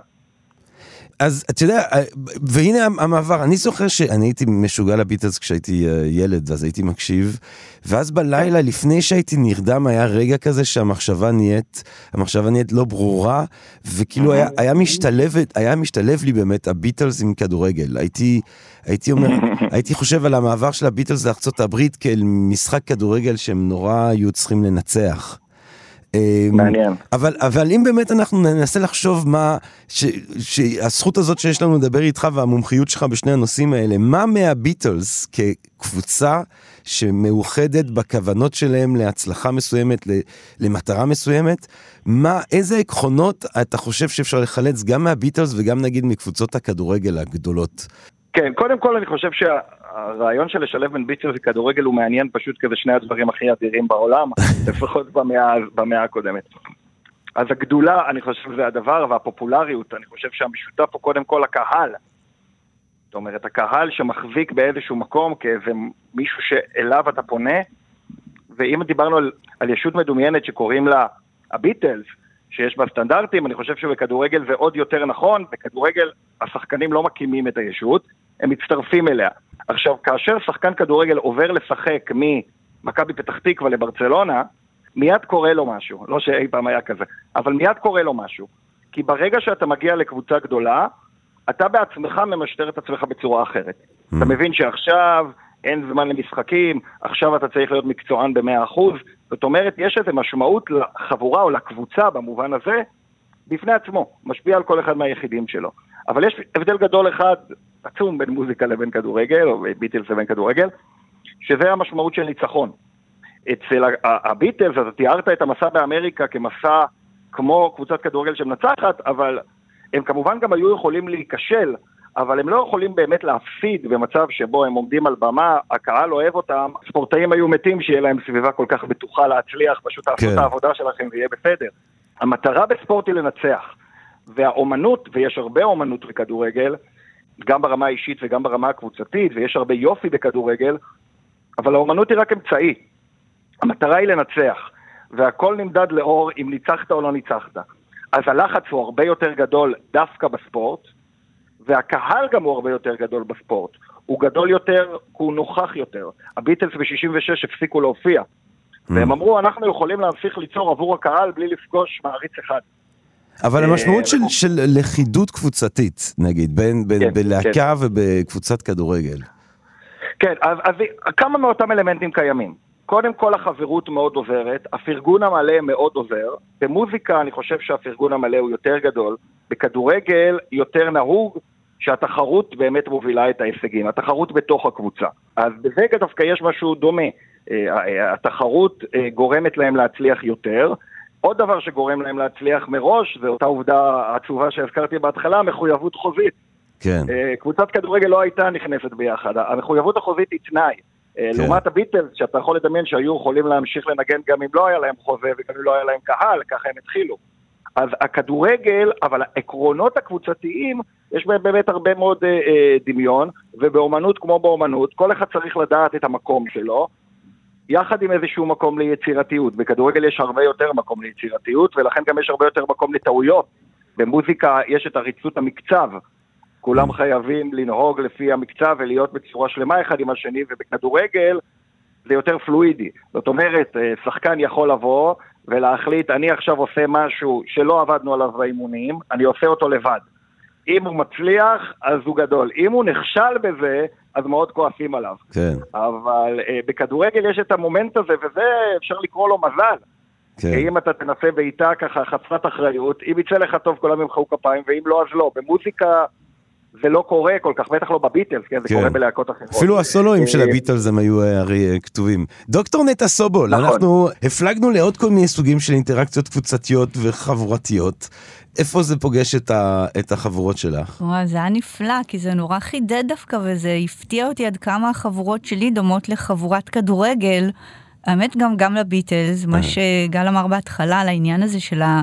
אז אתה יודע, אה, והנה המעבר, אני זוכר שאני הייתי משוגע לביטלס כשהייתי אה, ילד, ואז הייתי מקשיב, ואז בלילה, לפני שהייתי נרדם, היה רגע כזה שהמחשבה נהיית, המחשבה נהיית לא ברורה, וכאילו היה, היה משתלב, היה משתלב לי באמת הביטלס עם כדורגל. הייתי, הייתי אומר, [LAUGHS] הייתי חושב על המעבר של הביטלס לארצות הברית כאל משחק כדורגל שהם נורא היו צריכים לנצח. אה, מעניין. אבל, אבל אם באמת אנחנו ננסה לחשוב מה, ש, שהזכות הזאת שיש לנו לדבר איתך והמומחיות שלך בשני הנושאים האלה, מה מהביטלס כקבוצה שמאוחדת בכוונות שלהם להצלחה מסוימת, למטרה מסוימת, מה, איזה עקרונות אתה חושב שאפשר לחלץ גם מהביטלס וגם נגיד מקבוצות הכדורגל הגדולות? כן, קודם כל אני חושב שהרעיון של לשלב בין ביטלס וכדורגל הוא מעניין פשוט כי זה שני הדברים הכי אדירים בעולם, [LAUGHS] לפחות במאה, במאה הקודמת. אז הגדולה, אני חושב, זה הדבר, והפופולריות, אני חושב שהמשותף הוא קודם כל הקהל. זאת אומרת, הקהל שמחזיק באיזשהו מקום כאיזה מישהו שאליו אתה פונה, ואם דיברנו על, על ישות מדומיינת שקוראים לה הביטלס, שיש בה סטנדרטים, אני חושב שבכדורגל זה עוד יותר נכון, בכדורגל השחקנים לא מקימים את הישות, הם מצטרפים אליה. עכשיו, כאשר שחקן כדורגל עובר לשחק ממכבי פתח תקווה לברצלונה, מיד קורה לו משהו, לא שאי פעם היה כזה, אבל מיד קורה לו משהו. כי ברגע שאתה מגיע לקבוצה גדולה, אתה בעצמך ממשטר את עצמך בצורה אחרת. אתה מבין שעכשיו אין זמן למשחקים, עכשיו אתה צריך להיות מקצוען ב-100%, זאת אומרת, יש איזו משמעות לחבורה או לקבוצה במובן הזה, בפני עצמו, משפיע על כל אחד מהיחידים שלו. אבל יש הבדל גדול אחד, עצום, בין מוזיקה לבין כדורגל, או ביטלס לבין כדורגל, שזה המשמעות של ניצחון. אצל הביטלס, אתה תיארת את המסע באמריקה כמסע כמו קבוצת כדורגל שמנצחת, אבל הם כמובן גם היו יכולים להיכשל, אבל הם לא יכולים באמת להפסיד במצב שבו הם עומדים על במה, הקהל אוהב אותם, ספורטאים היו מתים שיהיה להם סביבה כל כך בטוחה להצליח, פשוט תעשו כן. את העבודה שלכם ויהיה בסדר. המטרה בספורט היא לנצח, והאומנות, ויש הרבה אומנות בכדורגל, גם ברמה האישית וגם ברמה הקבוצתית, ויש הרבה יופי בכדורגל, אבל האומנות היא רק אמצעי. המטרה היא לנצח, והכל נמדד לאור אם ניצחת או לא ניצחת. אז הלחץ הוא הרבה יותר גדול דווקא בספורט, והקהל גם הוא הרבה יותר גדול בספורט. הוא גדול יותר, הוא נוכח יותר. הביטלס ב-66 הפסיקו להופיע. והם אמרו, אנחנו יכולים להמשיך ליצור עבור הקהל בלי לפגוש מעריץ אחד. אבל אה, המשמעות של, אנחנו- של לכידות קבוצתית, נגיד, בין, בין, כן, בלהקה ובקבוצת כדורגל. כן, אז, אז כמה מאותם אלמנטים קיימים. קודם כל החברות מאוד עוזרת, הפרגון המלא מאוד עוזר. במוזיקה אני חושב שהפרגון המלא הוא יותר גדול, בכדורגל יותר נהוג שהתחרות באמת מובילה את ההישגים, התחרות בתוך הקבוצה. אז בזה דווקא יש משהו דומה. אה, התחרות אה, גורמת להם להצליח יותר. עוד דבר שגורם להם להצליח מראש, זה אותה עובדה עצובה שהזכרתי בהתחלה, מחויבות חוזית. כן. אה, קבוצת כדורגל לא הייתה נכנסת ביחד, המחויבות החוזית היא תנאי. כן. לעומת הביטלס, שאתה יכול לדמיין שהיו יכולים להמשיך לנגן גם אם לא היה להם חוזה וגם אם לא היה להם קהל, ככה הם התחילו. אז הכדורגל, אבל העקרונות הקבוצתיים, יש בהם באמת הרבה מאוד אה, אה, דמיון, ובאומנות כמו באומנות, כל אחד צריך לדעת את המקום שלו, יחד עם איזשהו מקום ליצירתיות. בכדורגל יש הרבה יותר מקום ליצירתיות, ולכן גם יש הרבה יותר מקום לטעויות. במוזיקה יש את עריצות המקצב. כולם חייבים לנהוג לפי המקצב ולהיות בצורה שלמה אחד עם השני, ובכדורגל זה יותר פלואידי. זאת אומרת, אה, שחקן יכול לבוא ולהחליט, אני עכשיו עושה משהו שלא עבדנו עליו באימונים, אני עושה אותו לבד. אם הוא מצליח, אז הוא גדול. אם הוא נכשל בזה, אז מאוד כועסים עליו. כן. אבל uh, בכדורגל יש את המומנט הזה, וזה אפשר לקרוא לו מזל. כן. אם אתה תנסה בעיטה ככה חסרת אחריות, אם יצא לך טוב כולם ימחאו כפיים, ואם לא אז לא. במוזיקה זה לא קורה כל כך, בטח לא בביטלס, כן? זה כן. קורה בלהקות אחרות. אפילו הסולואים של אה, הביטלס הם היו אה, הרי כתובים. דוקטור נטע סובול, נכון. אנחנו הפלגנו לעוד כל מיני סוגים של אינטראקציות קבוצתיות וחבורתיות. איפה זה פוגש את, ה, את החבורות שלך? וואי, זה היה נפלא, כי זה נורא חידד דווקא, וזה הפתיע אותי עד כמה החבורות שלי דומות לחבורת כדורגל. האמת גם, גם לביטלס, מה אה. שגל אמר בהתחלה על העניין הזה של ה...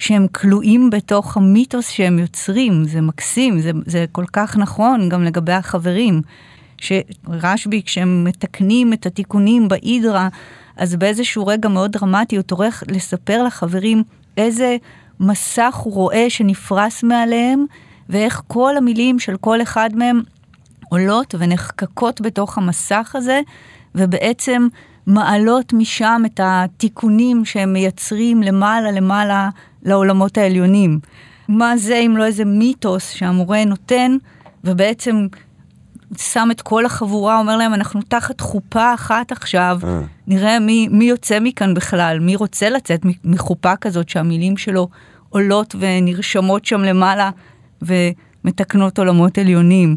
שהם כלואים בתוך המיתוס שהם יוצרים, זה מקסים, זה, זה כל כך נכון גם לגבי החברים. שרשב"י, כשהם מתקנים את התיקונים בהידרה, אז באיזשהו רגע מאוד דרמטי הוא טורח לספר לחברים איזה מסך הוא רואה שנפרס מעליהם, ואיך כל המילים של כל אחד מהם עולות ונחקקות בתוך המסך הזה, ובעצם מעלות משם את התיקונים שהם מייצרים למעלה למעלה לעולמות העליונים. מה זה אם לא איזה מיתוס שהמורה נותן, ובעצם שם את כל החבורה, אומר להם, אנחנו תחת חופה אחת עכשיו, אה. נראה מי, מי יוצא מכאן בכלל, מי רוצה לצאת מחופה כזאת שהמילים שלו עולות ונרשמות שם למעלה ומתקנות עולמות עליונים.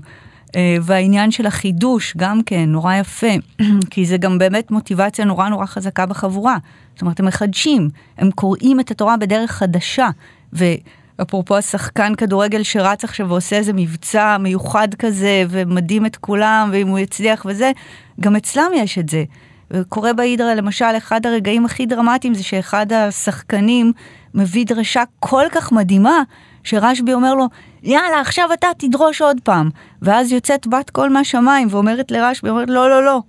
אה, והעניין של החידוש גם כן נורא יפה, [CLEARS THROAT] כי זה גם באמת מוטיבציה נורא נורא חזקה בחבורה. זאת אומרת, הם מחדשים, הם קוראים את התורה בדרך חדשה. ואפרופו השחקן כדורגל שרץ עכשיו ועושה איזה מבצע מיוחד כזה, ומדהים את כולם, ואם הוא יצליח וזה, גם אצלם יש את זה. וקורה בהידרה, למשל, אחד הרגעים הכי דרמטיים זה שאחד השחקנים מביא דרשה כל כך מדהימה, שרשב"י אומר לו, יאללה, עכשיו אתה תדרוש עוד פעם. ואז יוצאת בת קול מהשמיים ואומרת לרשב"י, אומרת, לא, לא, לא,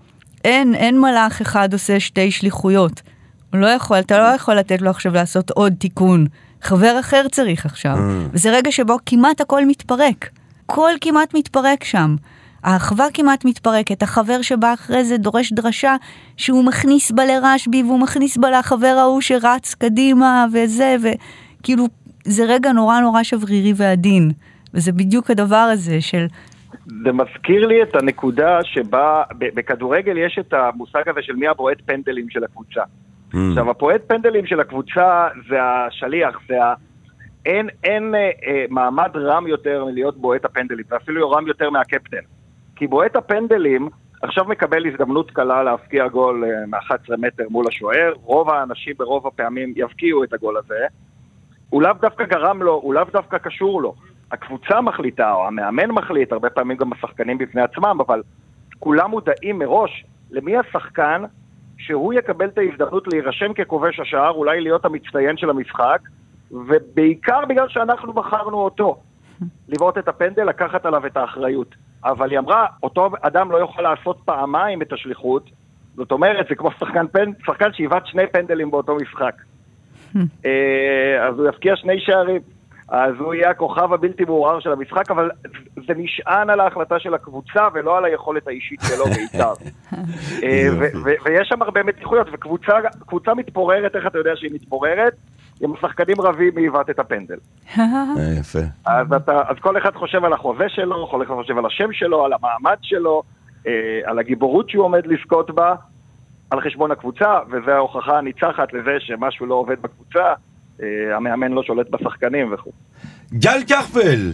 אין, אין מלאך אחד עושה שתי שליחויות. הוא לא יכול, אתה לא יכול לתת לו עכשיו לעשות עוד תיקון. חבר אחר צריך עכשיו. Mm. וזה רגע שבו כמעט הכל מתפרק. הכל כמעט מתפרק שם. האחווה כמעט מתפרקת, החבר שבא אחרי זה דורש דרשה שהוא מכניס בה לרשב"י והוא מכניס בה לחבר ההוא שרץ קדימה וזה, וכאילו זה רגע נורא נורא שברירי ועדין, וזה בדיוק הדבר הזה של... זה מזכיר לי את הנקודה שבה בכדורגל יש את המושג הזה של מי הבועט פנדלים של הקבוצה. Mm. עכשיו, הפועט פנדלים של הקבוצה זה השליח, זה ה... אין, אין אה, אה, מעמד רם יותר מלהיות בועט הפנדלים, ואפילו רם יותר מהקפטן. כי בועט הפנדלים עכשיו מקבל הזדמנות קלה להפקיע גול אה, מ-11 מטר מול השוער, רוב האנשים ברוב הפעמים יבקיעו את הגול הזה. הוא לאו דווקא גרם לו, הוא לאו דווקא קשור לו. הקבוצה מחליטה, או המאמן מחליט, הרבה פעמים גם השחקנים בפני עצמם, אבל כולם מודעים מראש למי השחקן שהוא יקבל את ההזדמנות להירשם ככובש השער, אולי להיות המצטיין של המשחק, ובעיקר בגלל שאנחנו בחרנו אותו. לבעוט את הפנדל, לקחת עליו את האחריות. אבל היא אמרה, אותו אדם לא יוכל לעשות פעמיים את השליחות, זאת אומרת, זה כמו שחקן, פנ... שחקן שיבעט שני פנדלים באותו משחק. אה, אז הוא יפקיע שני שערים. אז הוא יהיה הכוכב הבלתי מעורער של המשחק, אבל זה נשען על ההחלטה של הקבוצה ולא על היכולת האישית שלו [LAUGHS] בעיקר. אה, ויש שם הרבה מתיחויות, וקבוצה מתפוררת, איך אתה יודע שהיא מתפוררת? אם השחקנים רבים מי יבעט את הפנדל. אה, יפה. אז, אתה, אז כל אחד חושב על החוזה שלו, כל אחד חושב על השם שלו, על המעמד שלו, על הגיבורות שהוא עומד לזכות בה, על חשבון הקבוצה, וזו ההוכחה הניצחת לזה שמשהו לא עובד בקבוצה, אה, המאמן לא שולט בשחקנים וכו'. גל כחפל,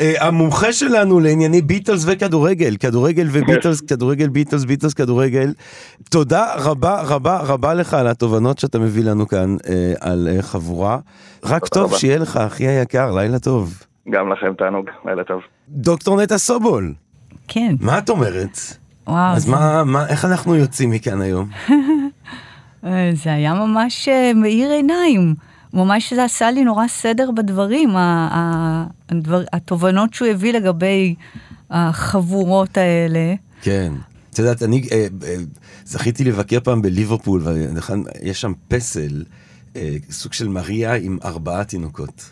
אה, המומחה שלנו לענייני ביטלס וכדורגל, כדורגל וביטלס, כדורגל, ביטלס, ביטלס, כדורגל. תודה רבה רבה רבה לך על התובנות שאתה מביא לנו כאן אה, על אה, חבורה. רק טוב רבה. שיהיה לך, אחי היקר, לילה טוב. גם לכם תענוג, לילה טוב. דוקטור נטע סובול, כן, מה את אומרת? וואו, אז זה- מה, מה, איך אנחנו יוצאים מכאן היום? [LAUGHS] אה, זה היה ממש אה, מאיר עיניים. ממש זה עשה לי נורא סדר בדברים, הדבר, התובנות שהוא הביא לגבי החבורות האלה. כן. את יודעת, אני אה, אה, זכיתי לבקר פעם בליברפול, ויש שם פסל, אה, סוג של מריה עם ארבעה תינוקות.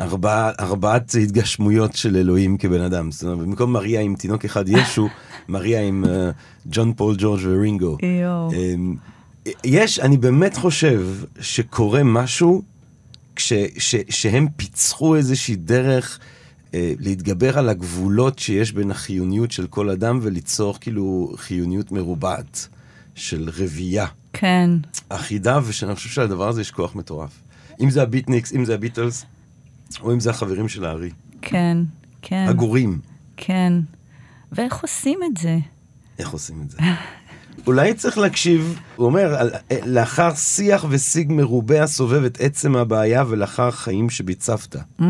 ארבע, ארבעת התגשמויות של אלוהים כבן אדם. זאת אומרת, במקום מריה עם תינוק אחד ישו, מריה עם אה, ג'ון פול ג'ורג' ורינגו. אמ, יש, אני באמת חושב שקורה משהו כש, ש, שהם פיצחו איזושהי דרך אה, להתגבר על הגבולות שיש בין החיוניות של כל אדם וליצור כאילו חיוניות מרובעת של רבייה כן, אחידה, ושאני חושב שלדבר הזה יש כוח מטורף. אם זה הביטניקס, אם זה הביטלס, או אם זה החברים של הארי. כן, כן, הגורים. כן. ואיך עושים את זה? איך עושים את זה? אולי צריך להקשיב, הוא אומר, על- לאחר שיח ושיג מרובה הסובב את עצם הבעיה ולאחר חיים שביצבת. Mm,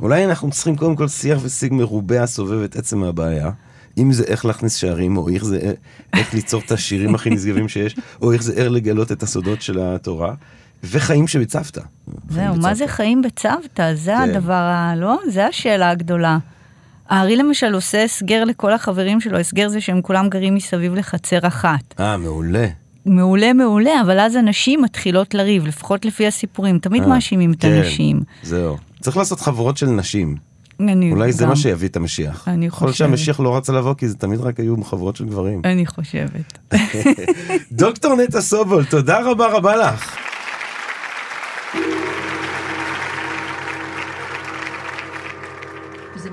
אולי אנחנו צריכים קודם כל שיח ושיג מרובה הסובב את עצם הבעיה. אם זה איך להכניס שערים, או איך זה איך ליצור את השירים הכי נשגבים שיש, או איך זה איך לגלות את הסודות של התורה, וחיים שביצבת. זהו, מה זה. חיים בצוותא? זה כן. הדבר ה... לא? זה השאלה הגדולה. הארי למשל עושה הסגר לכל החברים שלו, הסגר זה שהם כולם גרים מסביב לחצר אחת. אה, מעולה. מעולה, מעולה, אבל אז הנשים מתחילות לריב, לפחות לפי הסיפורים. תמיד אה, מאשימים את כן, הנשים. זהו. צריך לעשות חבורות של נשים. אני אולי זה גם- מה שיביא את המשיח. אני יכול להיות חושבת. שהמשיח לא רצה לבוא, כי זה תמיד רק היו חבורות של גברים. אני חושבת. [LAUGHS] דוקטור נטע סובול, תודה רבה רבה לך.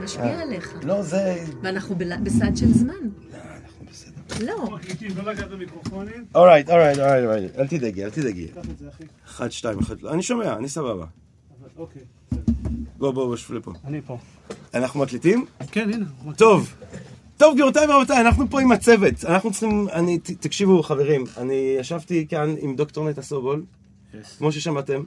משפיע עליך. לא, זה... ואנחנו בסד של זמן. אנחנו בסדר. לא. אורייט, אורייט, אורייט, אורייט. אל תדאגי, אל תדאגי. אחד, שתיים, אחד. אני שומע, אני סבבה. אוקיי, בוא, בוא, בוא, שב לפה. אני פה. אנחנו מקליטים? כן, הנה. טוב. טוב, גבירותיי ורבותיי, אנחנו פה עם הצוות. אנחנו צריכים, אני, תקשיבו, חברים, אני ישבתי כאן עם דוקטור נטע סובול, כמו ששמעתם,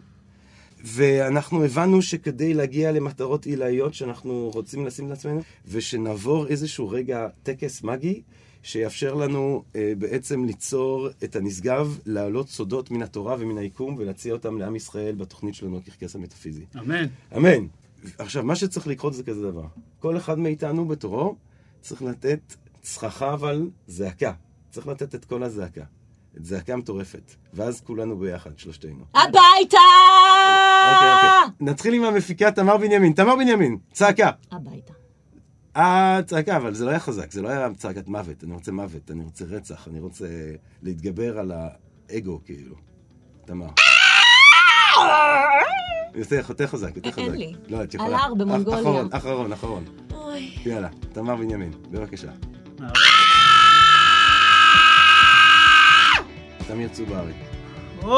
ואנחנו הבנו שכדי להגיע למטרות עילאיות שאנחנו רוצים לשים לעצמנו, ושנעבור איזשהו רגע טקס מגי, שיאפשר לנו אה, בעצם ליצור את הנשגב, להעלות סודות מן התורה ומן היקום, ולהציע אותם לעם ישראל בתוכנית שלנו, הקרקס המטאפיזי. אמן. אמן. עכשיו, מה שצריך לקרות זה כזה דבר. כל אחד מאיתנו בתורו צריך לתת צחחה אבל זעקה. צריך לתת את כל הזעקה. את זעקה מטורפת. ואז כולנו ביחד, שלושתנו. הביתה! אוקיי, אוקיי. נתחיל עם המפיקה תמר בנימין. תמר בנימין, צעקה. הביתה. אה, צעקה, אבל זה לא היה חזק, זה לא היה צעקת מוות. אני רוצה מוות, אני רוצה רצח, אני רוצה להתגבר על האגו, כאילו. תמר. יותר, יותר חזק, יותר חזק. אין לי. לא, את על יכולה. הר במונגוליה. אחרון, אחרון, אחרון. אוי. יאללה, תמר בנימין, בבקשה. תמיר צוברי. טוב,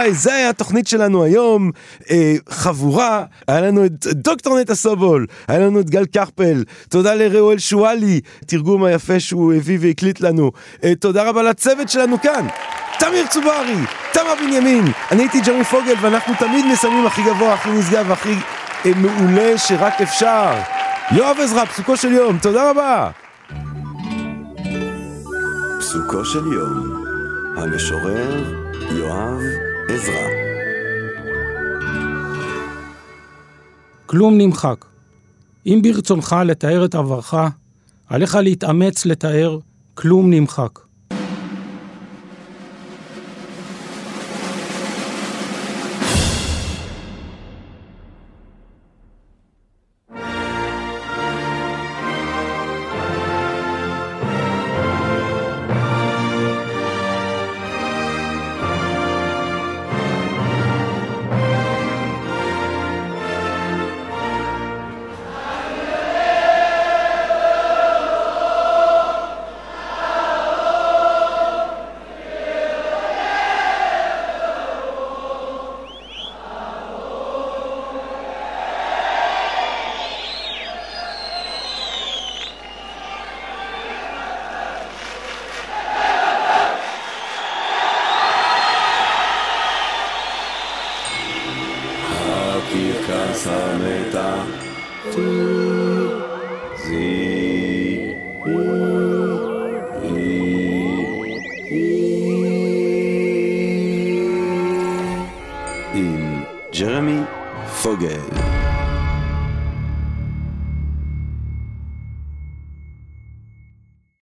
ורבותיי, זה היה התוכנית שלנו היום. אה, חבורה, היה לנו את דוקטור נטע סובול, היה לנו את גל כחפל, תודה לראואל שואלי, תרגום היפה שהוא הביא והקליט לנו. אה, תודה רבה לצוות שלנו כאן. תמיר צוברי, תמר בנימין, אני הייתי ג'רמי פוגל ואנחנו תמיד מסיימים הכי גבוה, הכי נשגב והכי אה, מעולה שרק אפשר. יואב עזרא, פסוקו של יום, תודה רבה. פסוקו של יום, המשורר יואב עזרא. כלום נמחק. אם ברצונך לתאר את עברך, עליך להתאמץ לתאר כלום נמחק.